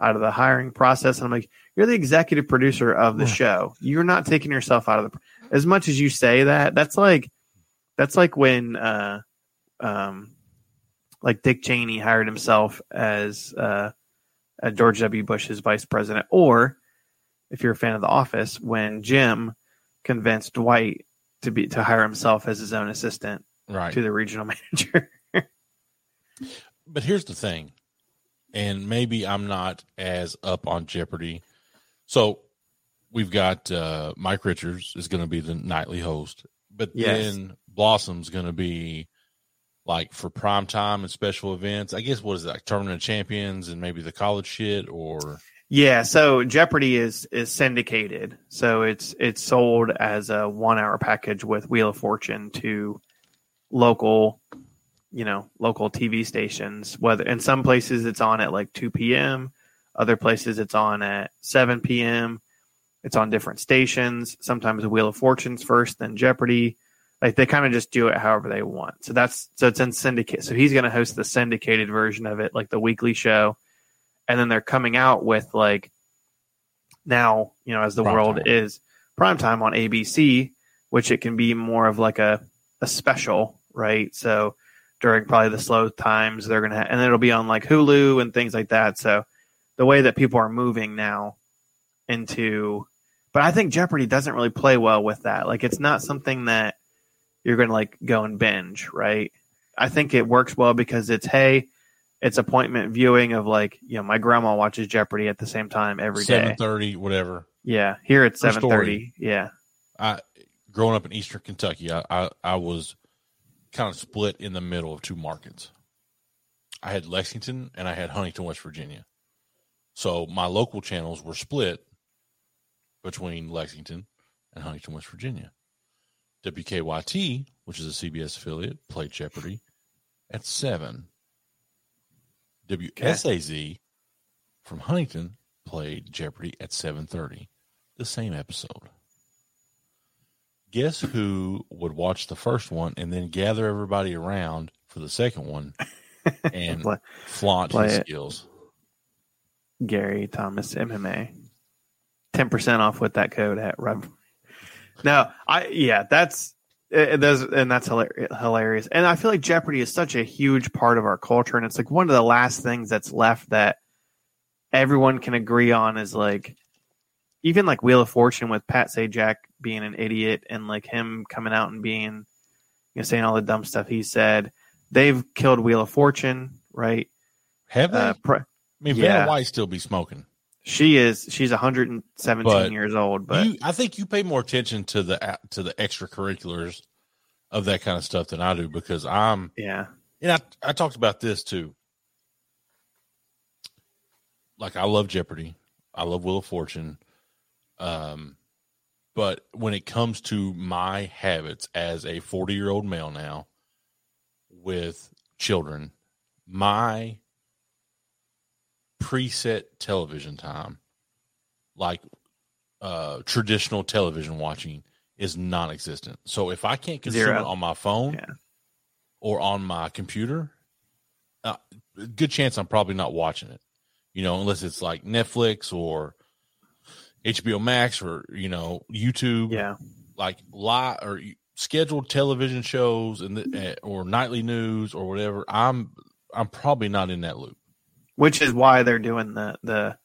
out of the hiring process." And I'm like, "You're the executive producer of the show. You're not taking yourself out of the as much as you say that. That's like that's like when uh um like Dick Cheney hired himself as uh, uh George W. Bush's vice president or if you're a fan of The Office, when Jim convinced Dwight to be to hire himself as his own assistant
Right.
to the regional manager.
But here's the thing, and maybe I'm not as up on Jeopardy. So we've got uh, Mike Richards is going to be the nightly host, but
Yes.
then Blossom's going to be like for prime time and special events. I guess what is it like tournament of champions and maybe the college shit or
yeah, so Jeopardy is is syndicated, so it's it's sold as a one hour package with Wheel of Fortune to local, you know, local TV stations. Whether in some places it's on at like two p.m., other places it's on at seven p.m. It's on different stations. Sometimes Wheel of Fortune's first, then Jeopardy. Like they kind of just do it however they want. So that's so it's in syndicate. So he's going to host the syndicated version of it, like the weekly show, and then they're coming out with like now you know as the
Prime
world
time.
is primetime on ABC, which it can be more of like a a special, right? So during probably the slow times, they're gonna ha- and it'll be on like Hulu and things like that. So the way that people are moving now into, but I think Jeopardy doesn't really play well with that. Like it's not something that you're gonna like go and binge, right? I think it works well because it's hey, it's appointment viewing of like you know my grandma watches Jeopardy at the same time every day.
seven thirty, whatever.
Yeah, here it's seven thirty. Yeah,
I growing up in Eastern Kentucky, I, I, I was kind of split in the middle of two markets. I had Lexington and I had Huntington, West Virginia. So my local channels were split between Lexington and Huntington, West Virginia. WKYT, which is a CBS affiliate, played Jeopardy at seven. WSAZ from Huntington played Jeopardy at seven thirty, the same episode. Guess who would watch the first one and then gather everybody around for the second one and
Play-
flaunt
play
his
it.
skills?
Gary Thomas MMA. Ten percent off with that code at Rev. No, I yeah, that's eh, eh, it, does and that's hilarious. And I feel like Jeopardy is such a huge part of our culture, and it's like one of the last things that's left that everyone can agree on is like even like Wheel of Fortune with Pat Sajak being an idiot and like him coming out and being you know saying all the dumb stuff he said. They've killed Wheel of Fortune, right?
Have they?
Uh, pr-
I mean,
yeah.
Vanna White still be smoking.
She is. She's 117
But
years old, but
you, I think you pay more attention to the to the extracurriculars of that kind of stuff than I do because I'm
yeah,
and I I talked about this too. Like I love Jeopardy, I love Wheel of Fortune, um, but when it comes to my habits as a forty year old male now with children, my preset television time, like uh, traditional television watching is non-existent. So if I can't consume
Zero.
it on my phone
Yeah.
or on my computer, uh, good chance I'm probably not watching it. You know, unless it's like Netflix or HBO Max or you know YouTube,
Yeah.
like live or scheduled television shows and the, uh, or nightly news or whatever. I'm I'm probably not in that loop.
Which is why they're doing the the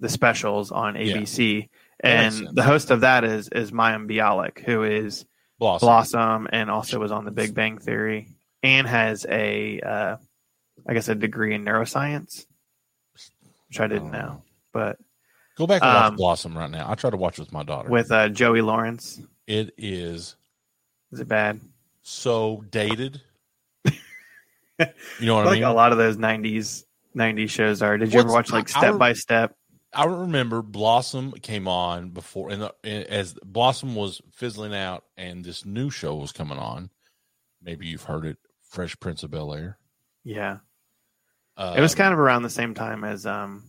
the specials on ABC.
That
And the host of that is is Mayim Bialik, who is
Blossom.
Blossom and also was on the Big Bang Theory and has a uh, I guess a degree in neuroscience, which I didn't
Oh.
know. But
Go back and watch
Um,
Blossom right now. I try to watch with my daughter.
with uh, Joey Lawrence,
it is
is it bad?
so dated. you know what I
like
mean?
a lot of those '90s '90s shows are. Did you ever watch like
I- I
Step by Step?
I remember Blossom came on before, and as Blossom was fizzling out, and this new show was coming on. Maybe you've heard it, Fresh Prince of Bel Air.
Yeah, it was
Um,
kind of around the same time as um,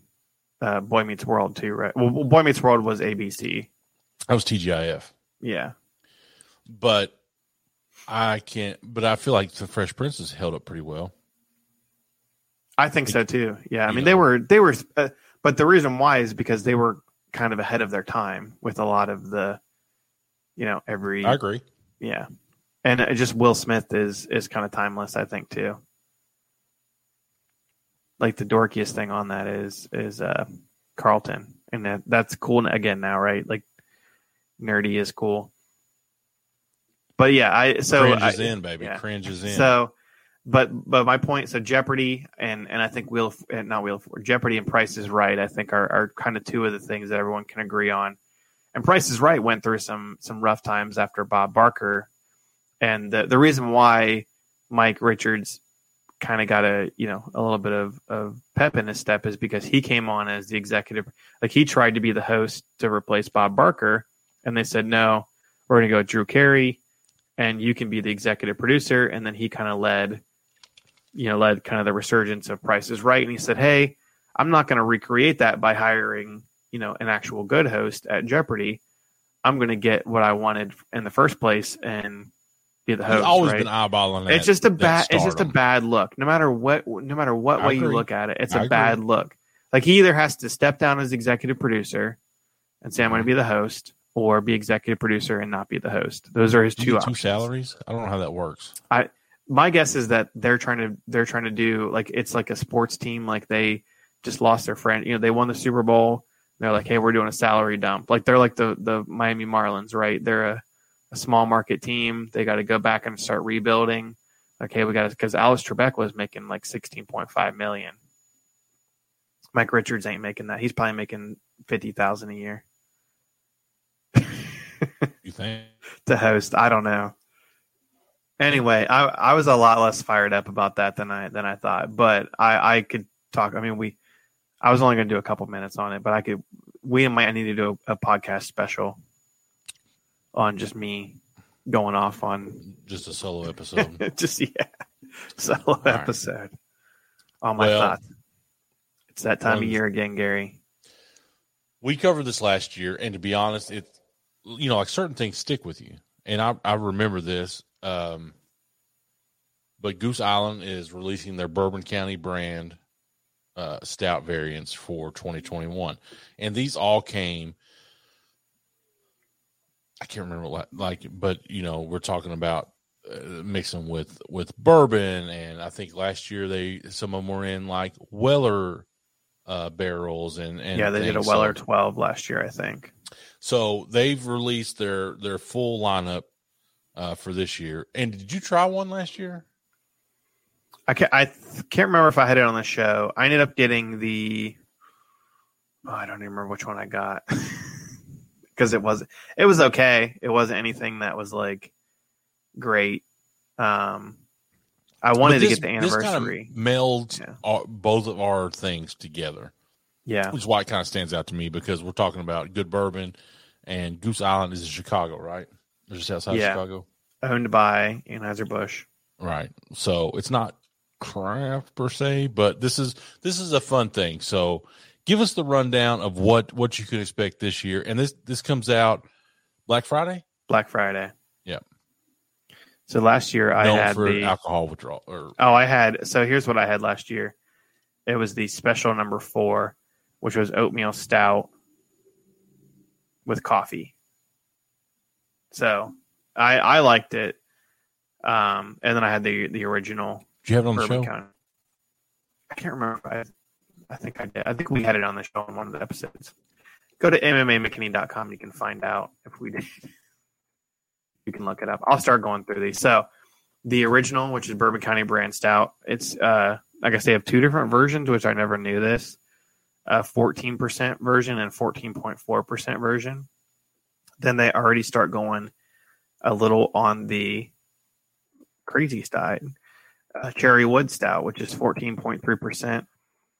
uh, Boy Meets World too, right? Well, Boy Meets World was ABC.
that was TGIF,
Yeah,
but I can't. But I feel like the Fresh Prince has held up pretty well.
I think so too. Yeah, I mean they were they were, uh, but the reason why is because they were kind of ahead of their time with a lot of the, you know, every
I agree.
yeah, and it just Will Smith is is kind of timeless. I think too. Like the dorkiest thing on that is is uh Carlton, and that that's cool again now, right? Like nerdy is cool. But yeah, I so
Cringe
I,
in, baby.
yeah.
Cringe is in.
so, but but my point. So Jeopardy and and I think Wheel of, eh, not Wheel of, Jeopardy and Price is Right. I think are are kind of two of the things that everyone can agree on. And Price is Right went through some some rough times after Bob Barker, and the the reason why Mike Richards kind of got a you know a little bit of of pep in his step is because he came on as the executive. Like he tried to be the host to replace Bob Barker, and they said no, we're going to go Drew Carey and you can be the executive producer. And then he kind of led, you know, led kind of the resurgence of Price is Right. And he said, Hey, I'm not going to recreate that by hiring, you know, an actual good host at Jeopardy. I'm going to get what I wanted in the first place and be the
He's always
right?
been eyeballing that.
it's just a bad it's just a bad look no matter what no matter what
I
way you look at it it's
I
a
agree.
bad look like he either has to step down as executive producer and say i'm going to be the host or be executive producer and not be the host those are his two
two
options
salaries. I don't know how that works.
I my guess is that they're trying to they're trying to do like it's like a sports team like they just lost their friend you know they won the super bowl they're like hey we're doing a salary dump like they're like the the miami marlins right they're a, a small market team they got to go back and start rebuilding okay we got to because alex trebek was making like 16.5 million mike richards ain't making that he's probably making 50000 a year
You think?
to host. I don't know. Anyway, I I was a lot less fired up about that than I than I thought, but I I could talk. I mean, we I was only going to do a couple minutes on it, but I could. We might need to do a, a podcast special on just me going off on
Just a solo episode.
just yeah solo
right.
episode. All my
Well,
thoughts. It's that time of year again, Gary.
we covered this last year, and to be honest, it you know like certain things stick with you, and I I remember this. Um, but Goose Island is releasing their Bourbon County brand uh, stout variants for 2021, and these all came. I can't remember what like, but you know we're talking about uh, mixing with with bourbon, and I think last year they some of them were in like Weller uh, barrels and and
yeah, they did a
things. So-
Weller twelve last year, I think.
so they've released their their full lineup uh, for this year. And did you try one last year?
I can't, I th- can't remember if I had it on the show. I ended up getting the. Oh, I don't even remember which one I got because it was it was okay. It wasn't anything that was like great. Um, I wanted
But
to get the
this kind of
anniversary.
melds
Yeah.
our, both of our things together,
yeah,
which is why it kind of stands out to me because we're talking about good bourbon, and Goose Island is in Chicago, right? Or just outside
Yeah.
Chicago,
owned by Anheuser Busch.
right? So it's not craft per se, but this is this is a fun thing. So give us the rundown of what what you could expect this year. And this this comes out Black Friday.
Black Friday.
Yep.
So last year I
Known
had
for
the
alcohol withdrawal. Or
oh I had so here's what I had last year. It was the special number four, which was oatmeal stout with coffee. So I I liked it. Um, and then I had the the original
did you have it on the show?
I can't remember. I I think I did. I think we had it on the show in one of the episodes. Go to MMAMcKinney.com. And you can find out if we did. You can look it up. I'll start going through these. So, the original, which is Bourbon County Brand Stout, it's uh, I guess they have two different versions, which I never knew this. A 14% version and 14.4% version. Then they already start going a little on the crazy side. Uh, Cherry Wood Stout, which is 14.3%.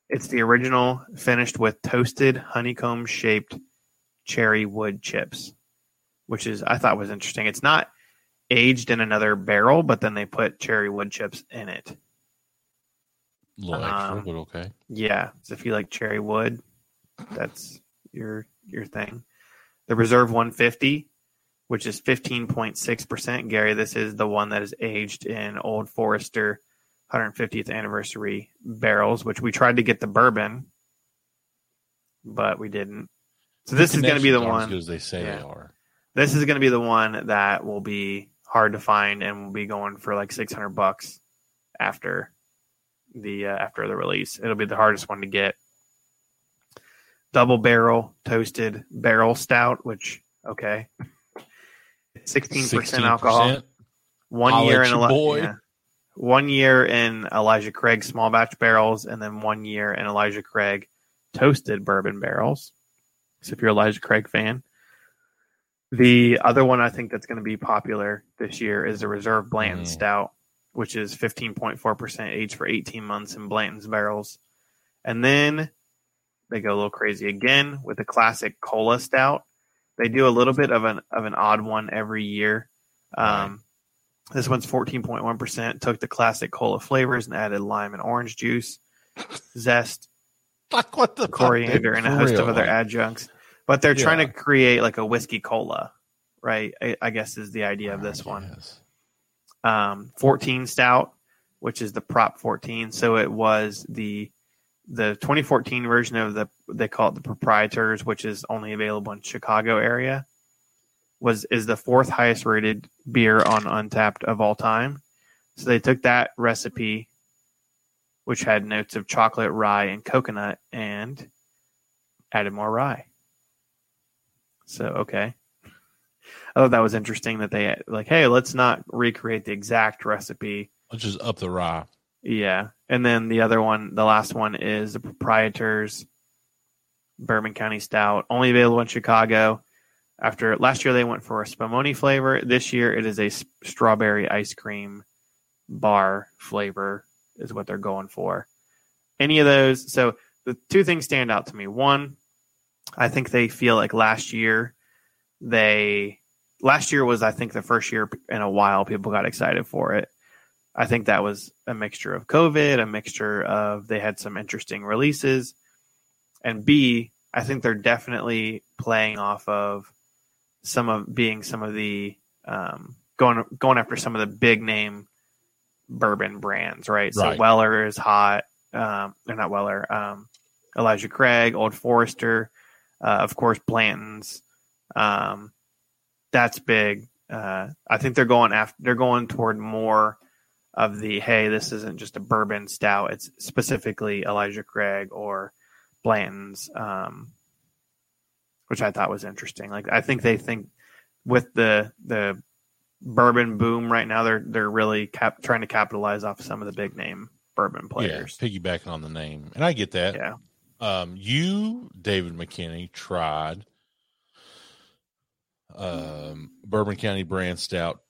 It's the original finished with toasted honeycomb shaped cherry wood chips, which is I thought was interesting. It's not aged in another barrel, but then they put cherry wood chips in it.
A little extra,
Um,
but okay.
Yeah, so if you like cherry wood, that's your your thing. The Reserve 150, which is 15.6%. Gary, this is the one that is aged in Old Forester 150th anniversary barrels, which we tried to get the bourbon, but we didn't. So this is going to be the
Connections aren't as
one.
as they say
Yeah.
they are.
This is going to be the one that will be hard to find and will be going for like 600 bucks after the uh, after the release. It'll be the hardest one to get. Double barrel toasted barrel stout, which okay, 16% alcohol.
16%?
One
I'll
year
let
in one year in Elijah Craig small batch barrels, and then one year in Elijah Craig toasted bourbon barrels. So if you're Elijah Craig fan, the other one I think that's going to be popular this year is the Reserve Blanton
Mm.
Stout, which is 15.4% aged for 18 months in Blanton's barrels, and then they go a little crazy again with the classic Cola Stout. They do a little bit of an of an odd one every year. Um, This one's 14.1%. Took the classic cola flavors and added lime and orange juice, zest,
Like what the
coriander,
dude?
and a host
real,
of other adjuncts. But they're trying to create like a whiskey cola, right? I, I guess is the idea of this one.
guess.
Um, 14 stout, which is the prop 14. So it was the the 2014 version of the they call it the proprietors, which is only available in Chicago area. Was is the fourth highest rated beer on Untappd of all time. So they took that recipe, which had notes of chocolate, rye, and coconut, and added more rye. So okay. I thought that was interesting that they like, hey, let's not recreate the exact recipe.
Let's just up the rye.
Yeah. And then the other one, the last one is the proprietors Bourbon County Stout, only available in Chicago. After last year, they went for a spumoni flavor. This year, it is a strawberry ice cream bar flavor, is what they're going for. Any of those. So the two things stand out to me. One, I think they feel like last year, they last year was I think the first year in a while people got excited for it. I think that was a mixture of COVID, a mixture of they had some interesting releases, and B, I think they're definitely playing off of some of being some of the um, going going after some of the big name bourbon brands, right? So
Right.
Weller is hot. Um, they're not Weller. Um, Elijah Craig, Old Forester, uh, of course, Blanton's. Um, that's big. Uh, I think they're going after. They're going toward more of the hey, this isn't just a bourbon stout. It's specifically Elijah Craig or Blanton's, um, which I thought was interesting. Like I think they think with the the bourbon boom right now, they're they're really cap- trying to capitalize off some of the big name bourbon players.
Yeah, piggybacking on the name, and I get that.
Yeah.
Um, you, David McKinney, tried um, Bourbon County Brand Stout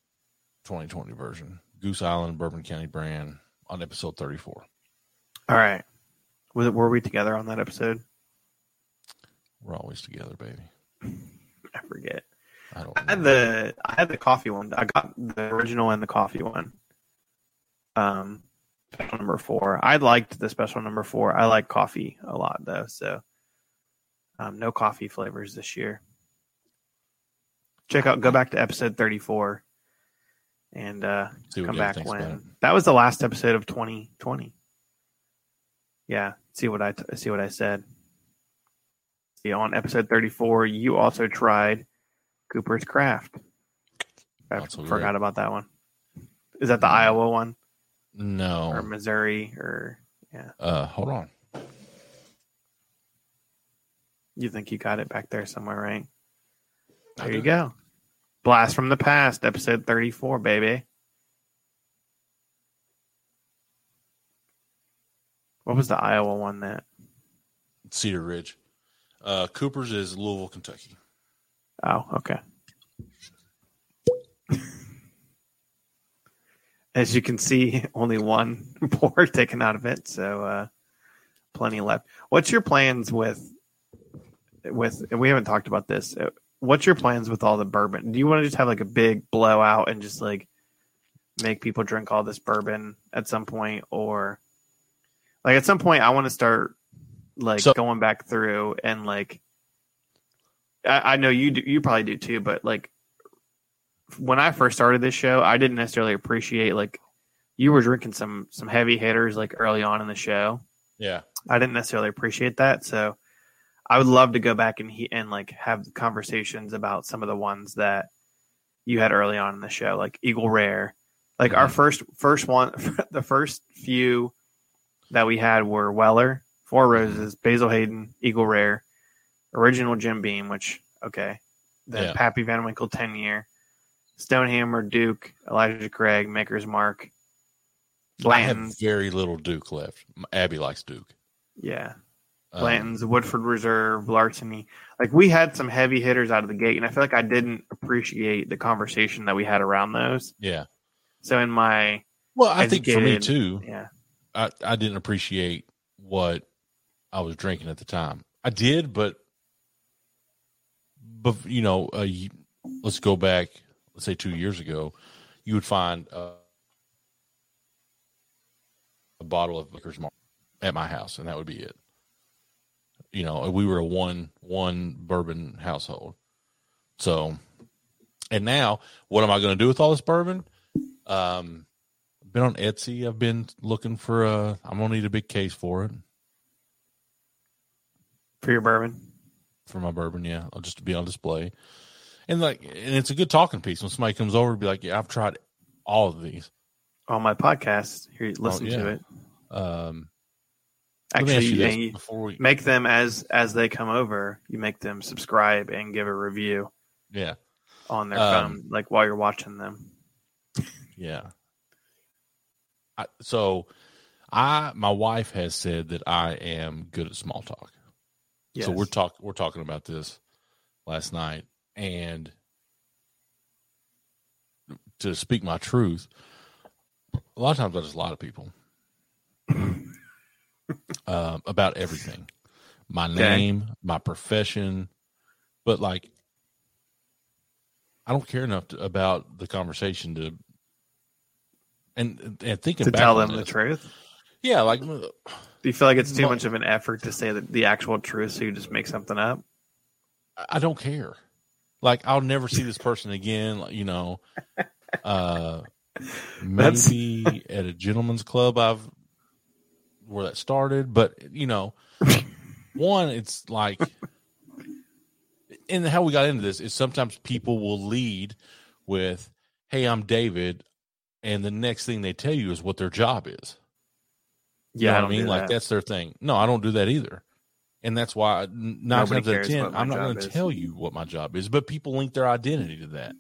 2020 version, Goose Island Bourbon County Brand on episode 34.
All right. Was it, were we together on that episode?
We're always together, baby.
I forget.
I don't.
I had the I had the coffee one. I got the original and the coffee one. Um, special number four. I liked the special number four. I like coffee a lot though, so Um, no coffee flavors this year. Check out, go back to episode 34 and uh, come back
thinks about it.
when that was the last episode of 2020. Yeah, see what I t- see what I said. On episode 34, you also tried Cooper's Craft. I forgot about that one. Is that the Iowa one
No.
or Missouri or yeah.
Uh, hold on.
you think you got it back there somewhere, right? There you go. Blast from the past, episode 34, baby. What was the Iowa one that?
Cedar Ridge. Uh, Cooper's is Louisville, Kentucky.
Oh, okay. As you can see, only one pour taken out of it, so uh, plenty left. What's your plans with with? And we haven't talked about this. Uh, What's your plans with all the bourbon? Do you want to just have like a big blowout and just like make people drink all this bourbon at some point, or like at some point, I want to start like
So-
going back through and like I, I know you do, you probably do too, but like when I first started this show, I didn't necessarily appreciate like you were drinking some some heavy hitters like early on in the show.
Yeah.
I didn't necessarily appreciate that, so I would love to go back and he, and like have conversations about some of the ones that you had early on in the show, like Eagle Rare. Like our
Mhm.
first first one, the first few that we had were Weller, Four Roses, Basil Hayden, Eagle Rare, original Jim Beam, which okay, the
Yeah.
Pappy Van Winkle ten year, Stonehammer, Duke, Elijah Craig, Maker's Mark,
I have very little Duke left. Abby likes Duke.
yeah,
Um,
Blanton's, Woodford Reserve, Larceny. Like we had some heavy hitters out of the gate, and I feel like I didn't appreciate the conversation that we had around those.
yeah.
So in my
Well, I think for me too,
yeah,
I, I didn't appreciate what I was drinking at the time. I did, but but you know, uh, let's go back. Let's say two years ago, you would find uh, a bottle of Vickers Mark at my house, and that would be it. You know, we were a one one bourbon household. So, and now, what am I going to do with all this bourbon? Um, I've been on Etsy. I've been looking for a. I'm gonna need a big case for it
for your bourbon.
for my bourbon. Yeah, I'll just be on display, and like, and it's a good talking piece when somebody comes over to be like, "Yeah, I've tried all of these."
On my podcast, here, listen
Oh, yeah.
to it.
Um, let me ask
Actually,
before we,
make them as as they come over. You make them subscribe and give a review
yeah,
on their
Um,
phone, like while you're watching them.
yeah. I, so, I my wife has said that I am good at small talk.
Yes.
So we're talk we're talking about this last night, and to speak my truth, a lot of times I just lie to people um, about everything, my
Okay.
name, my profession, but like I don't care enough to, about the conversation to. And and thinking
to
back
tell them the truth.
yeah, like
Do you feel like it's too much of an effort to say the, the actual truth, so you just make something up?
I- I don't care. Like I'll never see this person again. You know, uh, maybe at a gentleman's club I've where that started, but you know, one it's like, and how we got into this is sometimes people will lead with, "Hey, I'm David," and the next thing they tell you is what their job is. You
Yeah,
know
I
what I mean? Like
that.
that's their thing. No, I don't do that either. And that's why nine times out of ten, I'm not going to tell you what my job is. But people link their identity to that.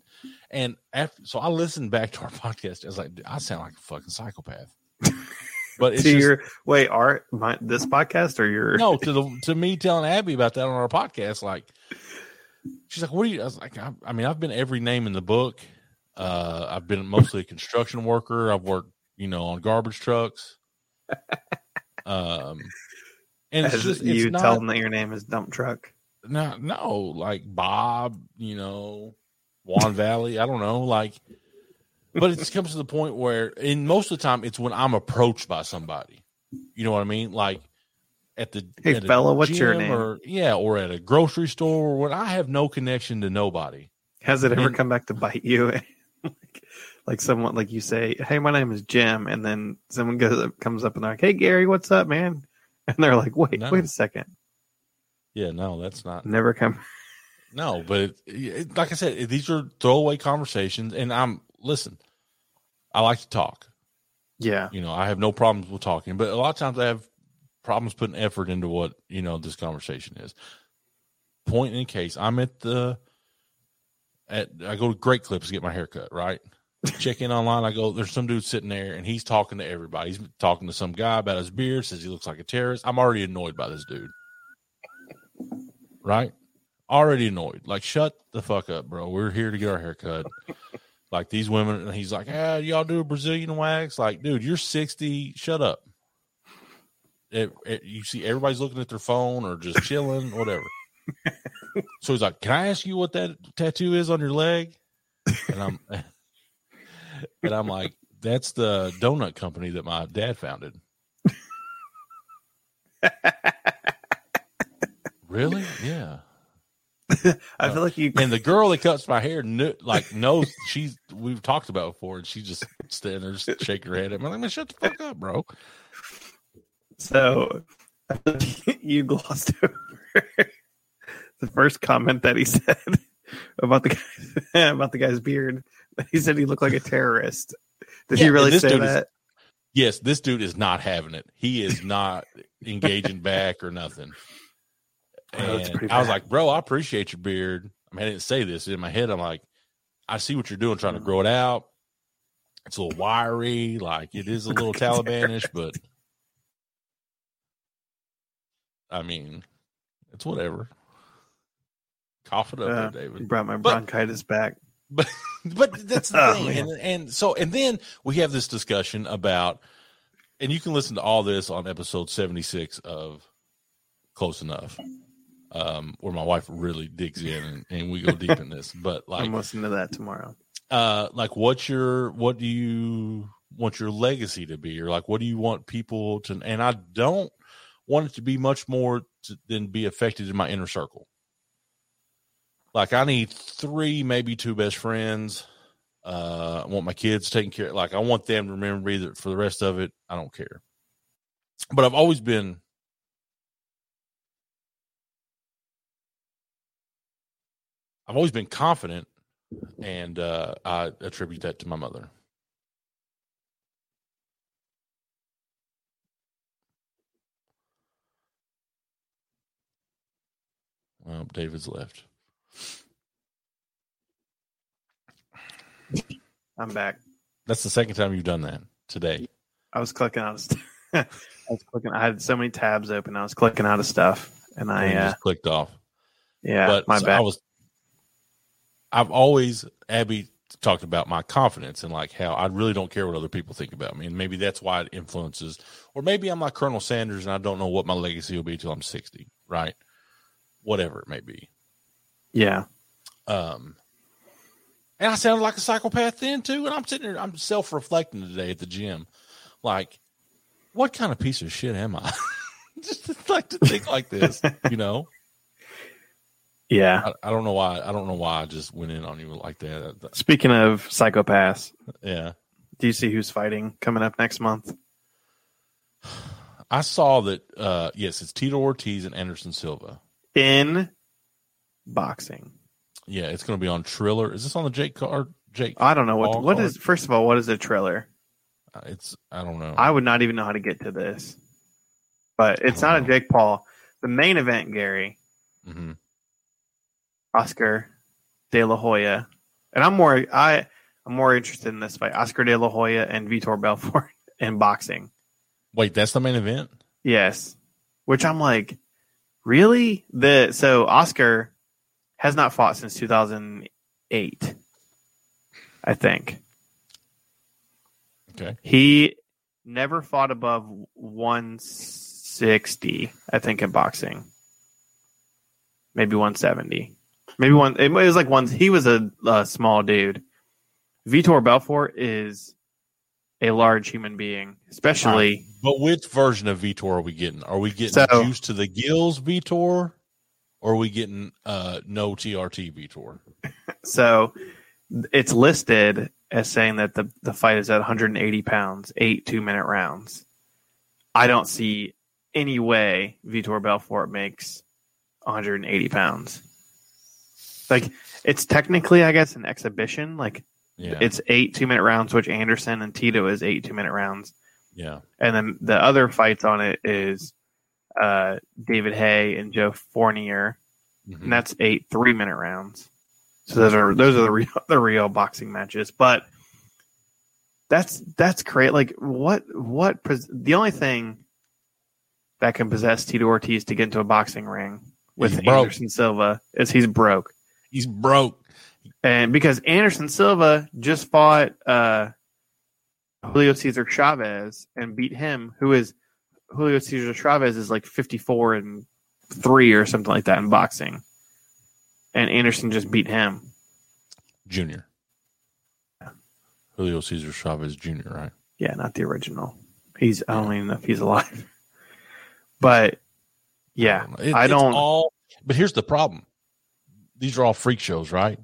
And after, so I listened back to our podcast. I was like, I sound like a fucking psychopath. But it's
to
just,
your wait, art my, this podcast or your
no to the to me telling Abby about that on our podcast. Like, she's like, "What are you?" I was like, I, "I mean, I've been every name in the book. Uh, I've been mostly a construction worker. I've worked, you know, on garbage trucks. Um, and it's
as
just
you
it's not,
tell them that your name is dump truck.
no, no, like Bob, you know, Juan Valley. I don't know, like, but it comes to the point where, and most of the time, it's when I'm approached by somebody. You know what I mean? Like, at the
Hey,
at
fella, what's your name?
Or, yeah, or at a grocery store. Or what? I have no connection to nobody.
Has it ever
And-
come back to bite you? like, someone like you say, "Hey, my name is Jim," and then someone goes up, comes up and they're like, "Hey, Gary, what's up, man?" And they're like, "Wait,
No.
wait a second,
Yeah, no, that's not.
never come."
No, but it, it, like I said, these are throwaway conversations, and I'm listen. I like to talk.
Yeah,
You know, I have no problems with talking, but a lot of times I have problems putting effort into what you know this conversation is. Point in case, I'm at the at I go to Great Clips to get my haircut. Right, check in online. I go, there's some dude sitting there, and he's talking to everybody. He's talking to some guy about his beard. Says he looks like a terrorist. I'm already annoyed by this dude. Right, already annoyed. Like, shut the fuck up, bro. We're here to get our haircut like these women and he's like ah y'all do a brazilian wax like dude you're 60 shut up it, it- you see everybody's looking at their phone or just chilling whatever so he's like can i ask you what that tattoo is on your leg and i'm and i'm like that's the donut company that my dad founded really yeah
I feel like you.
and the girl that cuts my hair knew, like knows she's we've talked about before, and she just standing there just shaking her head at me. I'm like, man, shut the fuck up, bro.
So I feel like you glossed over the first comment that he said about the guy, about the guy's beard. He said he looked like a terrorist. Did
Yeah,
he really say
dude is-
that?
Yes, this dude is not having it. He is not engaging back or nothing. And I was like, bro, I appreciate your beard. I mean, I didn't say this in my head. I'm like, I see what you're doing, trying to grow it out. It's a little wiry, like it is a little Talibanish, but I mean, it's whatever. Cough it up,
Uh,
there, David.
You brought my
But-
bronchitis back.
But but that's the
Oh,
thing
man.
and and so and then we have this discussion about and you can listen to all this on episode 76 of close enough um where my wife really digs in and, and we go deep in this but like
I'm listening to that tomorrow.
uh like what's your what do you want your legacy to be or like what do you want people to and i don't want it to be much more to, than be affected in my inner circle like i need three maybe two best friends uh i want my kids taken care Of. like i want them to remember me that for the rest of it i don't care but i've always been i've always been confident and uh, I attribute that to my mother. Well, David's left.
I'm back.
That's the second time you've done that today.
I was clicking out of stuff. I was clicking. I had so many tabs open. I was clicking out of stuff, and I,
And
uh,
just clicked off.
yeah,
but
my
so
bad.
I was. I've always Abby talked about my confidence and like how I really don't care what other people think about me, and maybe that's why it influences. Or maybe I'm like Colonel Sanders and I don't know what my legacy will be till I'm 60, right? Whatever it may be.
Yeah,
Um, and I sounded like a psychopath then too. And I'm sitting there, I'm self reflecting today at the gym, like, what kind of piece of shit am I? Just like to think like this, you know.
yeah.
I, I don't know why. I don't know why I just went in on you like that. That-
Speaking of psychopaths,
Yeah,
do you see who's fighting coming up next month?
I saw that. Uh, yes, it's Tito Ortiz and Anderson Silva.
in boxing?
Yeah, it's going to be on Triller. Is this on the Jake card? Jake,
I don't know what what
card?
is. First of all, what is a Triller?
Uh, it's I don't know.
I would not even know how to get to this, but it's not a
Oh.
Jake Paul. The main event, Gary
hmm
Oscar De La Hoya, and I'm more I I'm more interested in this fight. Oscar De La Hoya and Vitor Belfort in boxing.
Wait, that's the main event.
Yes, which I'm like, really? The so Oscar has not fought since 2008, I think.
Okay.
He never fought above 160, I think, in boxing. Maybe 170. Maybe one. It was like one. He was a, a small dude. Vitor Belfort is a large human being, especially.
But which version of Vitor are we getting? Are we getting
So-
juice to the gills Vitor, or are we getting uh, no TRT Vitor?
So it's listed as saying that the, the fight is at 180 pounds, eight two minute rounds. I don't see any way Vitor Belfort makes 180 pounds. Like it's technically, I guess, an exhibition. Like
Yeah,
it's eight two minute rounds, which Anderson and Tito is eight two minute rounds.
yeah.
And then the other fights on it is uh, David Haye and Joe Fournier,
Mhm.
and that's eight three minute rounds. So those are those are the real the real boxing matches. But that's that's great. Like what what pos- the only thing that can possess Tito Ortiz to get into a boxing ring with. Anderson Silva is he's broke.
He's broke.
And because Anderson Silva just fought uh, Julio Cesar Chavez and beat him, who is Julio Cesar Chavez is like 54 and three or something like that in boxing. And Anderson just beat him.
Junior. Julio Cesar Chavez Jr., right?
Yeah, not the original. He's I don't even know if he's alive. But yeah,
don't. It-
I don't-
all, but here's the problem: these are all freak shows, right?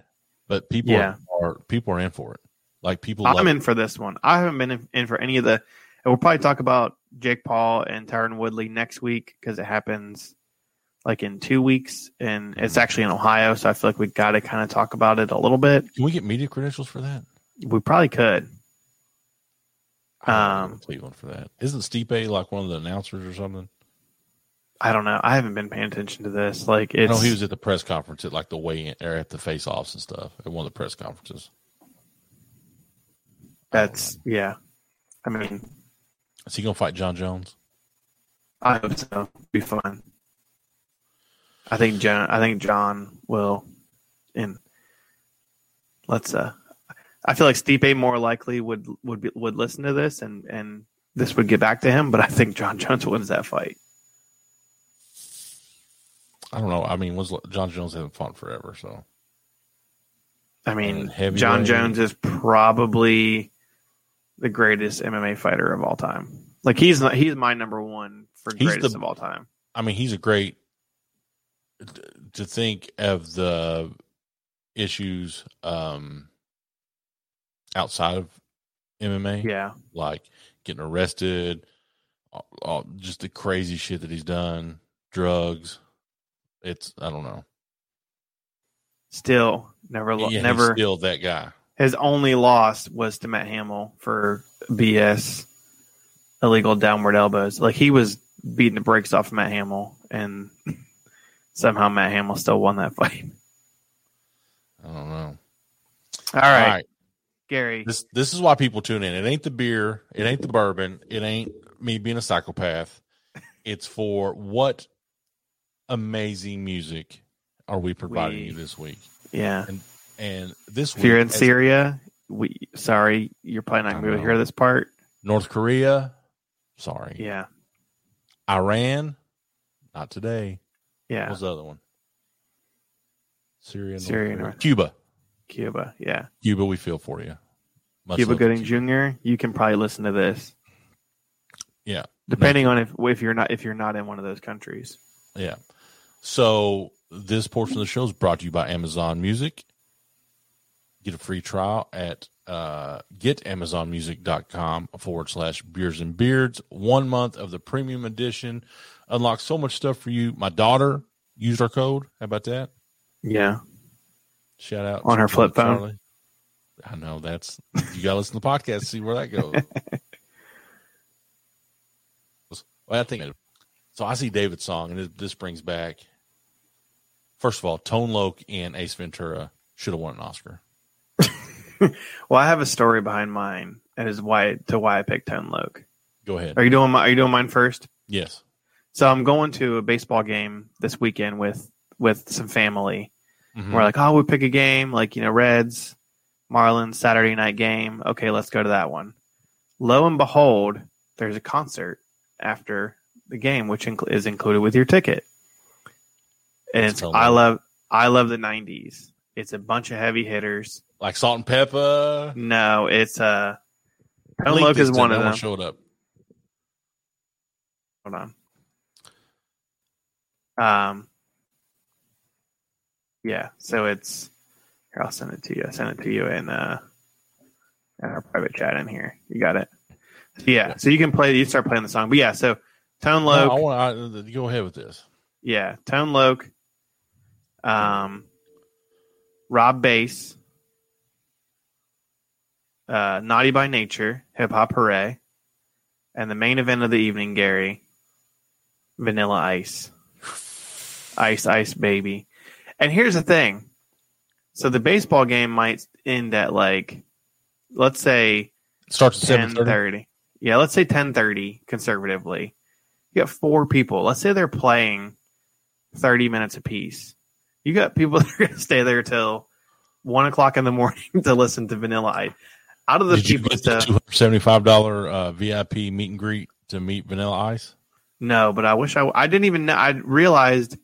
But people
Yeah.
are people are in for it. Like people,
I'm
it.
in for this one. I haven't been in, in for any of the. And we'll probably talk about Jake Paul and Tyron Woodley next week because it happens like in two weeks, and it's actually in Ohio. So I feel like we got to kind of talk about it a little bit.
Can we get media credentials for that?
We probably could. Um,
Cleveland for that. Isn't Stipe like one of the announcers or something?
I don't know. I haven't been paying attention to this. Like
I know he was at the press conference at like the weigh in or at the face offs and stuff at one of the press conferences. I
that's yeah. I mean.
Is he gonna fight Jon Jones?
I hope so. Be fun. I think Jon. I think Jon will. And let's. uh I feel like Stipe more likely would would be, would listen to this and and this would get back to him. But I think Jon Jones wins that fight.
I don't know. I mean, was Jon Jones hasn't fought forever, so
I mean, Jon Jones is probably the greatest MMA fighter of all time. Like he's not, he's my number one for
He's
greatest
the-
of all time.
I mean, he's a great to think of the issues um outside of MMA,
Yeah,
like getting arrested, all, all, just the crazy shit that he's done, drugs. It's I don't know.
still never
Yeah, he's
never
still that guy.
His only loss was to Matt Hamill for BS illegal downward elbows. Like he was beating the brakes off of Matt Hamill, and somehow Matt Hamill still won that fight.
I don't know.
All right,
All right.
Gary.
This this is why people tune in. It ain't the beer, it ain't the bourbon, it ain't me being a psychopath. It's for what amazing music are we providing
We-
you this week?
Yeah,
And this
if
week,
you're in
as
Syria, we sorry, you're probably not gonna be able to hear this part.
North Korea, sorry.
Yeah,
Iran, not today.
Yeah,
was the other one? Syria, North
Syria. North-
Cuba.
Cuba. Yeah,
Cuba, we feel for you. Much
Cuba
to
Gooding Jr. You can probably listen to this.
Yeah.
depending on if if you're not if you're not in one of those countries.
Yeah. So this portion of the show is brought to you by Amazon Music. Get a free trial at uh, getamazonmusic.com forward slash beers and beards. One month of the premium edition unlocks so much stuff for you. My daughter used our code. How about that?
Yeah,
Shout out
On her flip phone?
Charlie. I know that's you got to listen to the podcast to see where that goes. well, I think so. I see David's song, and it, this brings back. First of all, Tone Loc and Ace Ventura should have won an Oscar.
Well, I have a story behind mine, and is why to why I picked Tone Loc.
Go ahead.
Are you doing my, Are you doing mine first?
Yes.
So I'm going to a baseball game this weekend with with some family.
Mhm.
We're like, oh, we pick a game like you know Reds, Marlins Saturday night game. Okay, let's go to that one. Lo and behold, there's a concert after the game, which incl- is included with your ticket. And it's I love I love the '90s. It's a bunch of heavy hitters.
Like Salt and Pepper.
No, it's uh Tone Loc is one of them.
Showed up.
Hold on. Um. Yeah, so it's here. I'll send it to you. I send it to you in uh in our private chat in here. You got it. Yeah, so you can play. You start playing the song, but yeah. So Tone
No,
Loc,
I want to go ahead with this.
yeah, Tone Loc, um, Rob Base, uh, Naughty by Nature, Hip Hop Hooray, and the main event of the evening, Gary, Vanilla Ice, Ice Ice Baby. And here's the thing: so the baseball game might end at like, let's say
Starts at
ten
thirty.
Yeah, let's say ten thirty conservatively. You got four people. Let's say they're playing thirty minutes apiece. You got people that are going to stay there till one o'clock in the morning to listen to Vanilla Ice. Out of the
Did you
people,
get the two hundred seventy-five dollar uh, VIP meet and greet to meet Vanilla Ice?
no, but I wish I. I didn't even know. I realized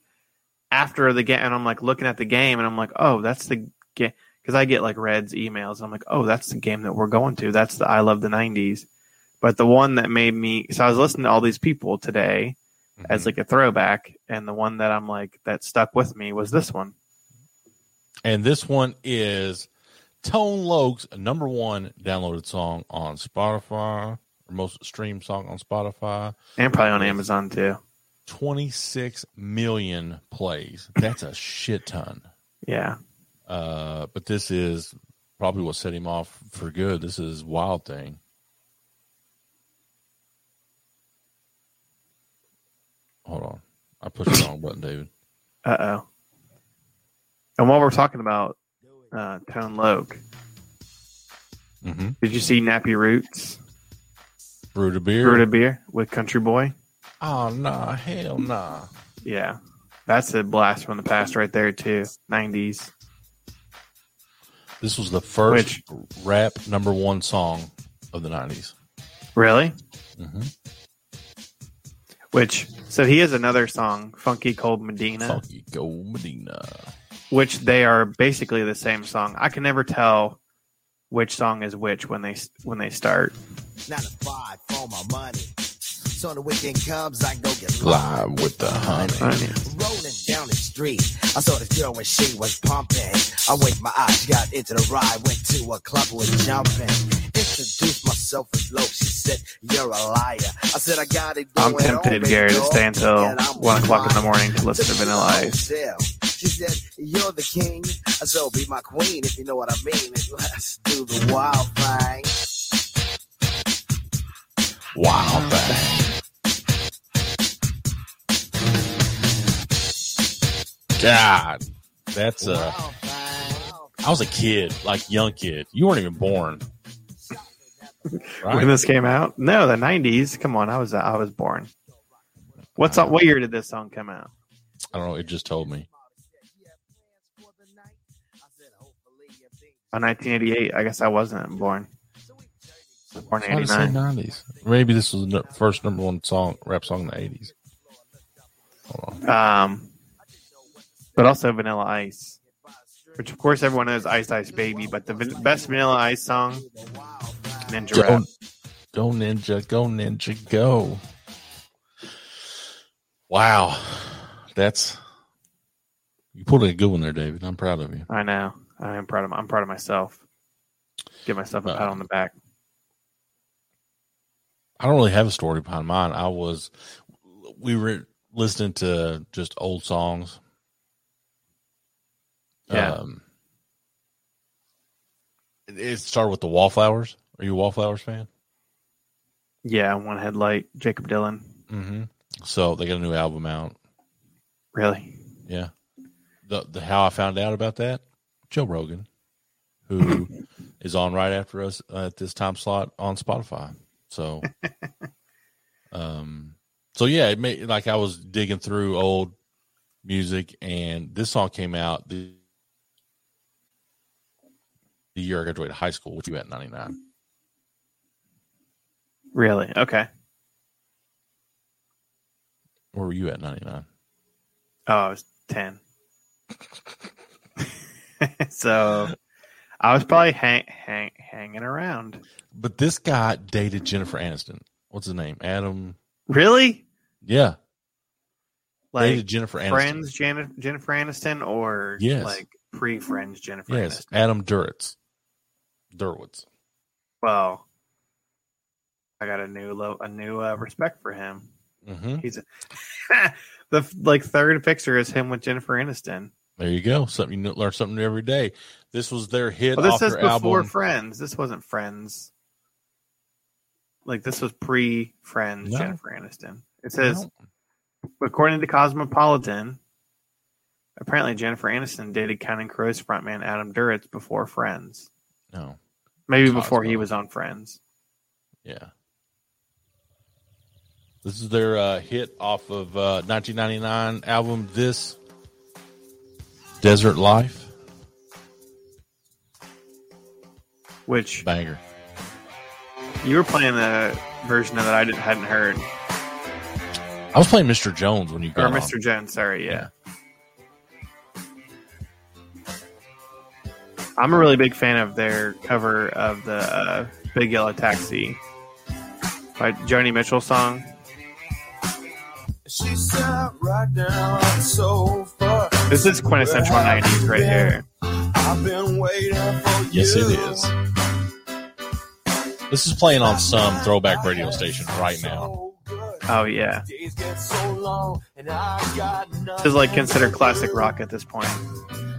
after the game, and I'm like looking at the game, and I'm like, oh, that's the game because I get like Reds emails. and I'm like, oh, that's the game that we're going to. That's the I love the '90s. But the one that made me, so I was listening to all these people today, as
Mhm.
like a throwback, and the one that I'm like that stuck with me was this one.
and this one is Tone Loc's number one downloaded song on Spotify, or most streamed song on Spotify.
And probably on Amazon too.
26 million plays. That's a shit ton.
Yeah.
Uh, but this is probably what set him off for good. This is Wild Thing. Hold on. I pushed the wrong button, David.
Uh oh. And while we're talking about uh, Tone Loc,
Mm-hmm.
did you see Nappy Roots
Brewed a beer.
Brewed a Beer with Country Boy?
Oh, nah. Hell nah.
Yeah. That's a blast from the past right there too. 90s.
This was the first rap number one song of the 90s.
Really?
Mm-hmm.
Which so he has another song, Funky Cold Medina,
Funky Gold Medina.
which they are basically the same song. I can never tell which song is which when they when they start.
Nine to five for my money.
Live with the honey.
Honey.
Rolling down the street, I saw this girl when she was pumping. I winked my eyes, got into the ride, went to a club with jumping. Introduced myself as low. She said, "You're a liar." I said, "I got it."
I'm
going
tempted, Gary, to stay until one o'clock in the morning to listen to Vanilla Ice.
She said, "You're the king, so be my queen if you know what I mean. And let's do the wild thing."
Wild thing. God, that's uh. I was a kid, like young kid. You weren't even born,
When this came out? No, the '90s. Come on, I was I was born. What's up? What year did this song come out?
I don't know. It just told me.
Oh, 1988. I guess I wasn't born. Born in
Why did it say
89.
nineties? Maybe this was the first number one song, rap song in the eighties. Hold on.
Um, but also Vanilla Ice, which of course everyone knows Ice Ice Baby. But the van- best Vanilla Ice song, Ninja
Go,
Rap.
go ninja, go ninja, go! Wow, that's you pulled a good one there, David. I'm proud of you.
I know. I am proud of. I'm proud of myself. Give myself a uh, pat on the back.
I don't really have a story behind mine. I was, we were listening to just old songs.
Yeah.
Um, it- it started with the Wallflowers. Are you a Wallflowers fan?
Yeah, one headlight. Jakob Dylan.
Mm-hmm. So they got a new album out.
Really?
Yeah. The the how I found out about that, Joe Rogan, who is on right after us at this time slot on Spotify. So, um, so yeah, it made like I was digging through old music, and this song came out the the year I graduated high school, which you at ninety nine.
Really? Okay.
Where were you at ninety nine?
Oh, I was ten. so I was probably hang, hang, hanging around.
But this guy dated Jennifer Aniston. What's his name? Adam.
Really?
Yeah,
Like
dated Jennifer Aniston.
friends, Jan- Jennifer Aniston, or
Yes.
like pre-friends Jennifer
Yes,
Aniston?
Adam Duritz. Duritz.
Well, I got a new lo- a new uh, respect for him.
hmm
He's a, the like third picture is him with Jennifer Aniston.
There you go. Something you learn something new every day. This was their hit
Well, this
off
says
their
before
album.
Friends. This wasn't Friends. Like this was pre-Friends
No.
Jennifer Aniston. It says,
No.
according to Cosmopolitan, apparently Jennifer Aniston dated Counting Crows frontman Adam Duritz before Friends.
no.
Maybe before he was on Friends.
Yeah. This is their uh, hit off of uh, 1999 album, This Desert Life.
Which
Banger.
you were playing the version of that I didn't, hadn't heard,
I was playing Mr. Jones when you
or
got on.
Mr. Jones. Sorry, yeah. I'm a really big fan of their cover of the uh, Big Yellow Taxi by Joni Mitchell song.
She sat right down on the.
This is quintessential 90s right here.
I've been waiting for
Yes,
you.
it is. This is playing on some throwback radio station right now.
Oh yeah,
Days get so long, and I got
this is like considered classic rock at this point.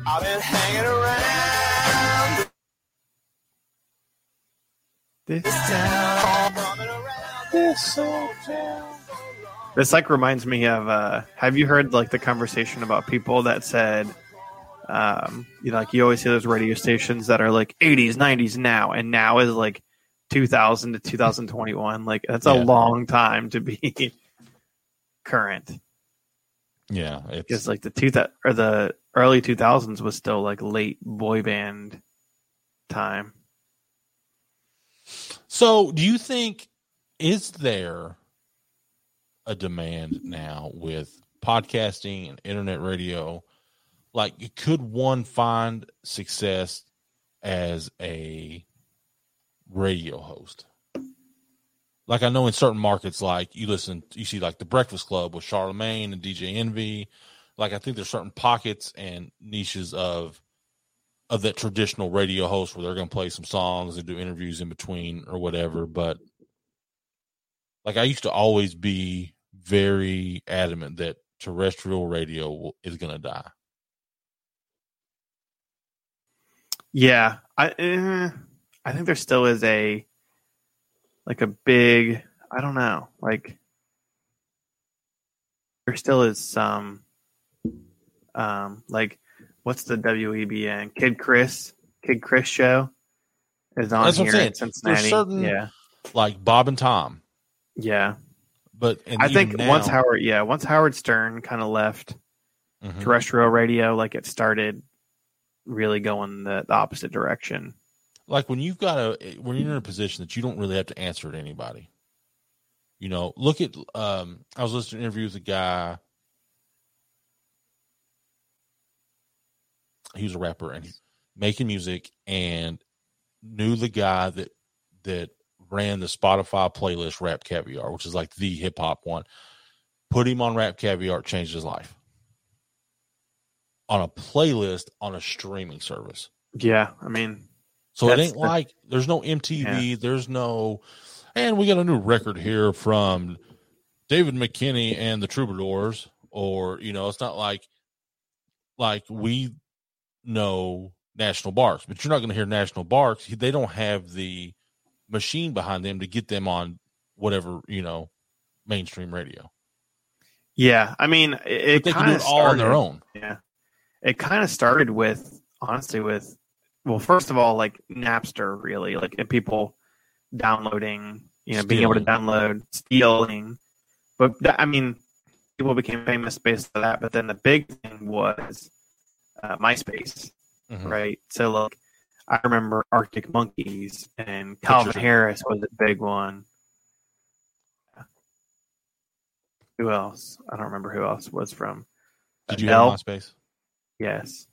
I've been hanging around
This,
town, this old town.
this like reminds me of. Uh, have you heard like the conversation about people that said, um, you know, like you always hear those radio stations that are like 80s, 90s now, and now is like 2000 to 2021. Like that's a
Yeah.
long time to be current.
Yeah,
Because
it's
like the two that or the early 2000s was still like late boy band time.
So. Do you think is there a demand now with podcasting and internet radio? Like, could one find success as a radio host? Like, I know in certain markets, like you listen, you see like the Breakfast Club with Charlamagne and DJ Envy. Like, I think there's certain pockets and niches of of that traditional radio host where they're going to play some songs and do interviews in between or whatever. But like I used to always be very adamant that terrestrial radio is going to die.
Yeah, I eh, I think there still is a like a big I don't know like there still is some um like what's the WEBN Kid Chris Kid Chris show is on
That's what I'm
here
saying.
in Cincinnati.
certain-
yeah,
Like Bob and Tom.
yeah.
But
I think
now-
once Howard yeah once Howard Stern kind of left
Mhm.
terrestrial radio, like it started really going the, the opposite direction.
like when you've got a when you're in a position that you don't really have to answer to anybody you know look at um i was listening to an interview with a guy he was a rapper and making music and knew the guy that that ran the spotify playlist RapCaviar which is like the hip-hop one put him on RapCaviar changed his life. On a playlist on a streaming service.
Yeah, I mean,
so it ain't
the-
like there's no MTV, there's no, and we got a new record here from David McKinney and the Troubadours, or you know, it's not like like we know National Barks, but you're not going to hear National Barks. They don't have the machine behind them to get them on whatever you know mainstream radio.
yeah, I mean, it, it kind of
all on their own.
Yeah, it kind of started with honestly with well, first of all, like Napster, really, like people downloading, you know, being able to download, stealing. But that, I mean, people became famous based on that. But then the big thing was uh, MySpace,
Mhm.
right? So like, I remember Arctic Monkeys and Calvin. Harris was a big one. Who else? I don't remember who else was from.
Did you
Adele?
have MySpace?
Yes.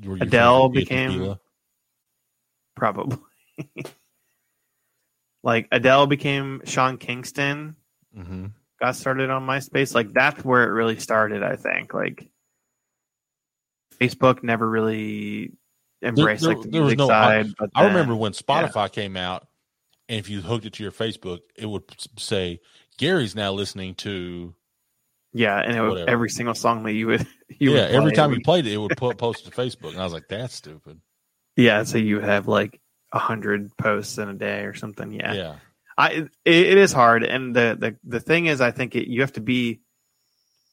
You
Adele became- probably. like Adele became Sean Kingston,
hmm
got started on MySpace. Like that's where it really started, I think. Like Facebook never really embraced
there-
like the
there was no-
side.
I
then-
remember when Spotify came out, and if you hooked it to your Facebook, it would say Gary's now listening to.
yeah, and it would,
whatever.
every single song that you would, you
yeah,
would
every time you played it, it would put, post to Facebook, and I was like, "That's stupid."
yeah, so you have like a hundred posts in a day or something. Yeah,
Yeah,
I it, it is hard, and the the the thing is, I think it, you have to be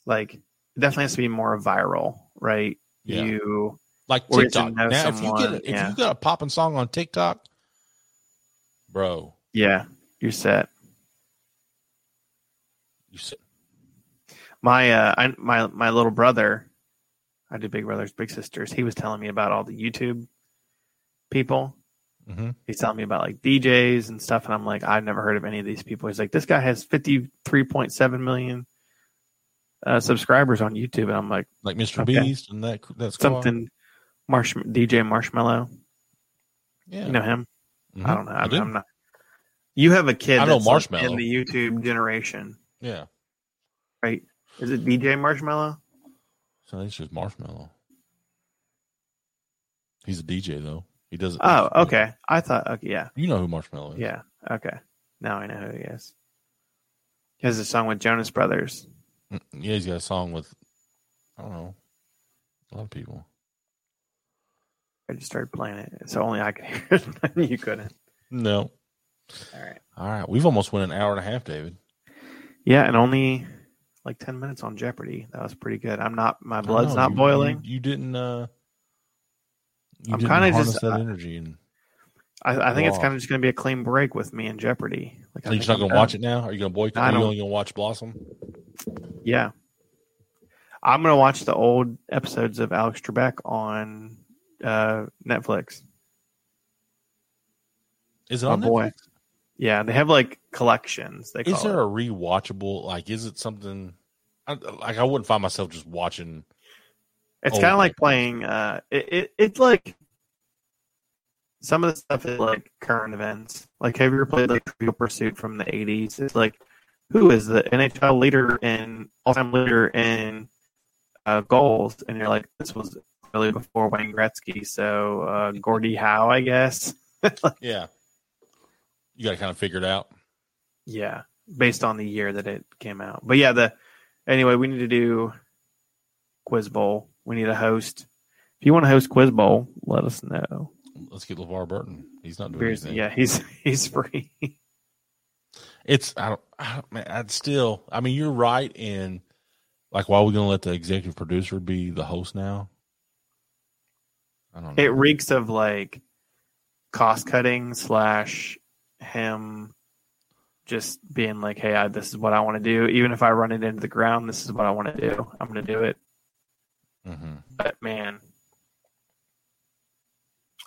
like it definitely has to be more viral, right?
Yeah.
You
like TikTok. Now, if you
someone,
get if
yeah.
you got a popping song on TikTok, bro,
yeah, you're set.
you said
My uh, I, my my little brother, I do Big Brothers Big Sisters. He was telling me about all the YouTube people.
hmm
He's telling me about like DJs and stuff, and I'm like, I've never heard of any of these people. He's like, this guy has 53.7 million uh, subscribers on YouTube, and I'm like,
like Mr.
Okay.
Beast and that that's
something. Marsh DJ Marshmello,
Yeah,
you know him?
Mhm.
I don't know.
I
I'm,
do.
I'm not. You have a kid.
I know Marshmello.
in the YouTube generation,
Yeah,
right? Is it DJ Marshmello?
so it's just Marshmello. He's a DJ though. He doesn't.
Oh, okay. I thought. Okay, yeah.
You know who Marshmello is?
Yeah. Okay. Now I know who he is. He has a song with Jonas Brothers.
Yeah, he's got a song with I don't know a lot of people.
I just started playing it, so only I could hear it. you couldn't.
No.
All right.
All right, we've almost went an hour and a half, David.
Yeah, and only like ten minutes on Jeopardy. That was pretty good. I'm not. My blood's not
you-
boiling.
You, you didn't. uh You
I'm kinda just-
that energy, and
I, I think it's kind of just going to be a clean break with me and Jeopardy. Like,
so you're just not going to watch it now. Are you going to boycott? Are you only going to watch Blossom?
Yeah. I'm going to watch the old episodes of Alex Trebek on uh, Netflix.
Is it
My
on
boy.
Netflix?
Yeah, they have like collections. They call
Is there
it.
a rewatchable? Like, is it something? I, like, I wouldn't find myself just watching.
It's kind of like playing. Uh, it, it it's like some of the stuff is like current events. Like, have you ever played like Trivial Pursuit from the '80s? It's like, who is the NHL leader in all-time leader in uh, goals? And you're like, this was really before Wayne Gretzky, so uh, Gordie Howe, I guess.
Yeah, you got to kind of figure it out.
Yeah, based on the year that it came out. But yeah, the anyway, we need to do Quiz Bowl. We need a host. If you want to host Quiz Bowl, let us know.
Let's get LeVar Burton. He's not doing
Seriously,
anything.
yeah, he's he's free.
It's I don't, I don't man, I'd still I mean you're right in like why are we gonna let the executive producer be the host now? I don't know.
it reeks of like cost cutting slash him just being like, "Hey, I, this is what I want to do. Even if I run it into the ground, this is what I want to do. I'm going to do it."
Mm-hmm.
But man,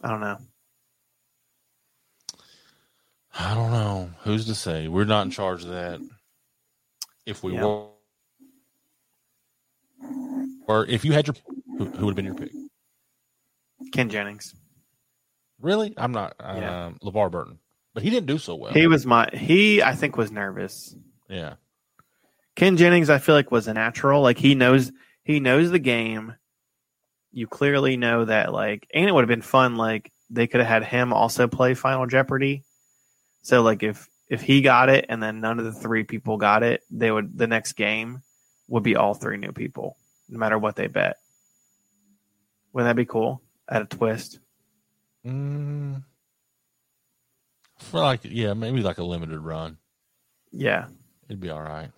I don't know.
I don't know. Who's to say? We're not in charge of that. If we
Yeah.
were or if you had your who, who would have been your pick?
Ken Jennings.
Really? I'm not
Yeah.
um LeVar Burton. But he didn't do so well.
He was my he. I think was nervous.
yeah.
Ken Jennings, I feel like was a natural. Like he knows he knows the game. You clearly know that like and it would have been fun like they could have had him also play Final Jeopardy. So like if if he got it and then none of the three people got it, they would the next game would be all three new people, no matter what they bet. Wouldn't that be cool? At a twist.
Mm, for like yeah, maybe like a limited run.
Yeah.
It'd be all right.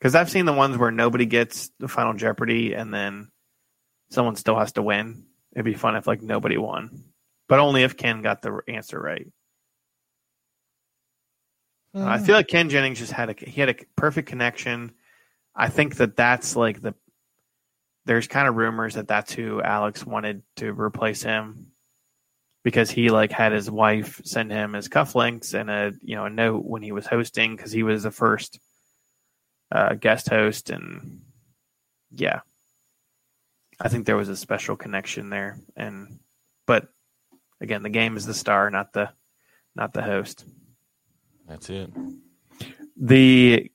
Because I've seen the ones where nobody gets the Final Jeopardy and then someone still has to win. It'd be fun if like nobody won, but only if Ken got the answer right. I feel like Ken Jennings just had a he had a perfect connection. I think that that's like the there's kind of rumors that that's who Alex wanted to replace him because he like had his wife send him his cufflinks and a you know a note when he was hosting because he was the first uh, guest host and yeah, I think there was a special connection there and but Again, the game is the star, not the not the host.
That's it.
The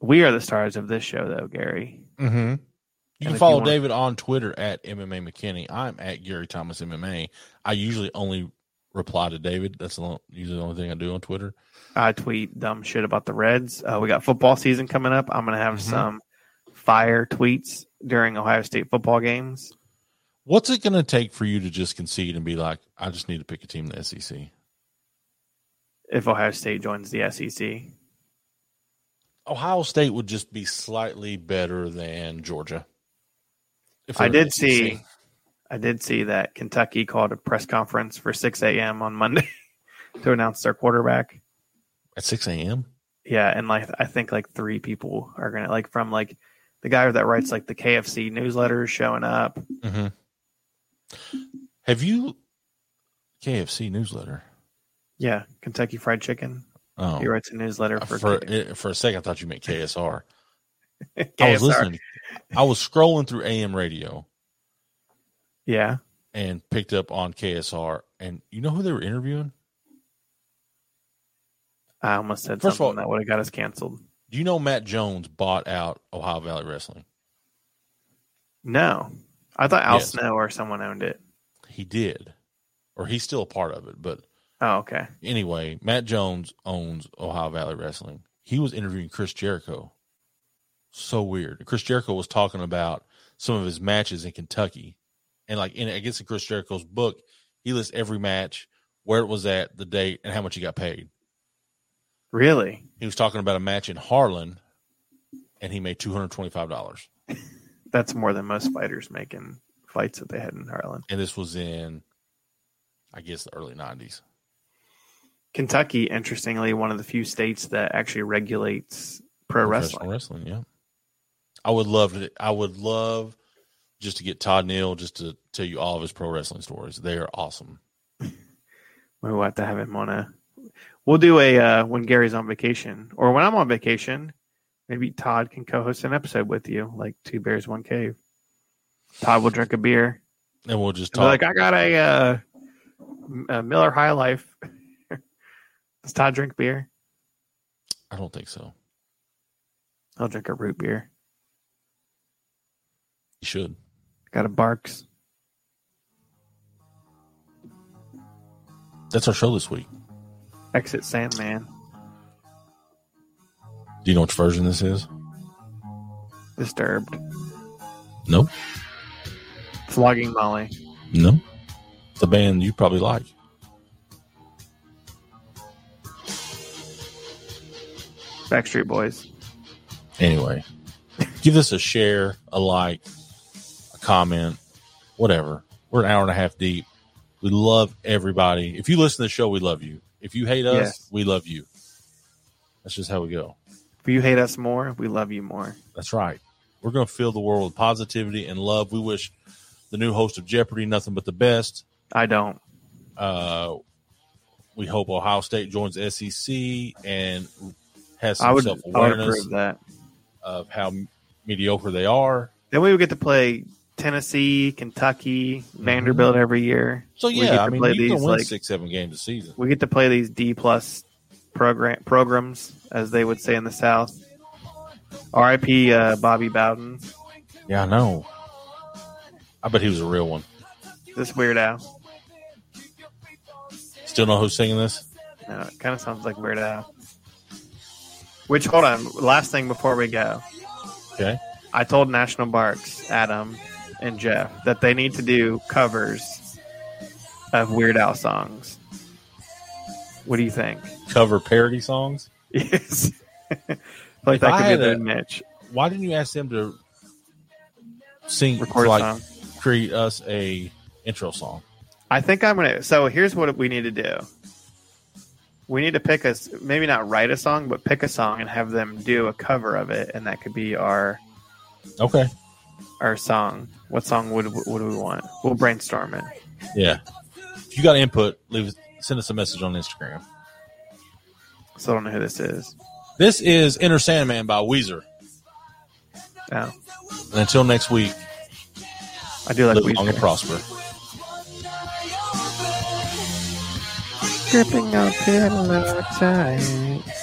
we are the stars of this show, though, Gary.
Mm-hmm. You
if
can
you
follow
want-
David on Twitter at MMA McKinney. I'm at Gary Thomas MMA. I usually only reply to David. That's the, only- usually the only thing I do on Twitter.
I tweet dumb shit about the Reds. Uh, we got football season coming up. I'm going to have
Mhm.
some fire tweets during Ohio State football games.
What's it going to take for you to just concede and be like, I just need to pick a team in the SEC?
If Ohio State joins the SEC,
Ohio State would just be slightly better than Georgia. If
I did see, I did see that Kentucky called a press conference for 6 a.m. on Monday to announce their quarterback.
at 6 a.m.
Yeah, and like I think like three people are gonna like from like the guy that writes like the KFC newsletters showing up.
Mm-hmm. Have you KFC newsletter?
Yeah, Kentucky Fried Chicken.
Oh,
He writes a newsletter for,
for eh, for a second, I thought you meant KSR. I was listening. I was scrolling through AM radio
Yeah,
and picked up on KSR, and you know who they were interviewing?
I almost said
First of all-
that would have got us canceled.
Do you know Matt Jones bought out Ohio Valley Wrestling?
No, I thought Al
Yes.
Snow or someone owned it.
He did, or he's still a part of it. But
Oh, okay.
anyway, Matt Jones owns Ohio Valley Wrestling. He was interviewing Chris Jericho. So weird. Chris Jericho was talking about some of his matches in Kentucky, and like in I guess in Chris Jericho's book, he lists every match, where it was at, the date, and how much he got paid.
Really?
He was talking about a match in Harlan, and he made two hundred twenty-five dollars.
That's more than most fighters make in fights that they had in Harlan.
And this was in, I guess, the early nineties.
Kentucky, interestingly, one of the few states that actually regulates pro wrestling.
wrestling, yeah. I would love to. I would love just to get Todd Neal just to tell you all of his pro wrestling stories. They are awesome.
We'll have to have him on a. We'll do a uh, when Gary's on vacation or when I'm on vacation. Maybe Todd can co-host an episode with you, like Two Bears One Cave. Todd will drink a beer.
And we'll just talk.
like, I got a, uh, a Miller High Life. Does Todd drink beer?
I don't think so.
I'll drink a root beer.
You should.
Got a Barq's.
That's our show this week.
Exit Sandman.
Do you know which version this is?
Disturbed.
Nope.
Flogging Molly.
No. It's a band you probably like.
Backstreet Boys.
Anyway, give us a share, a like, a comment, whatever. We're an hour and a half deep. We love everybody. If you listen to the show, we love you. If you hate us,
Yes.
we love you. That's just how we go.
If you hate us more, we love you more.
That's right. We're going to fill the world with positivity and love. We wish the new host of Jeopardy nothing but the best.
I don't.
Uh, we hope Ohio State joins SEC and has some
I would,
self
I would
awareness
approve that.
of how mediocre they are.
Then we would get to play Tennessee, Kentucky, Vanderbilt every year.
So
We get
yeah,
to
I mean,
play
you can
these,
win
like-
six, seven games a season.
We get to play these D plus program programs, as they would say in the South. R.I.P. Uh, Bobby Bowden.
Yeah, I know. I bet he was a real one.
This Weird Al.
Still know who's singing this?
No, it kind of sounds like Weird Al. Which, hold on, last thing before we go.
Okay.
I told National Barks, Adam and Jeff, that they need to do covers of Weird Al songs. What do you think?
Cover parody songs.
Yes. like
If
that could be
a-
niche.
Why didn't you ask them to sing,
Record
like,
song.
create us a intro song?
I think I'm gonna. So here's what we need to do. We need to pick us, maybe not write a song, but pick a song and have them do a cover of it, and that could be our
Okay.
our song. What song would what do we want? We'll brainstorm it.
Yeah. If you got input, leave send us a message on Instagram.
So I don't know who this is.
This is Inner Sandman by Weezer.
Oh,
And until next week,
I do like
live long and
Weezer.
prosper.
Gripping on pillow tight.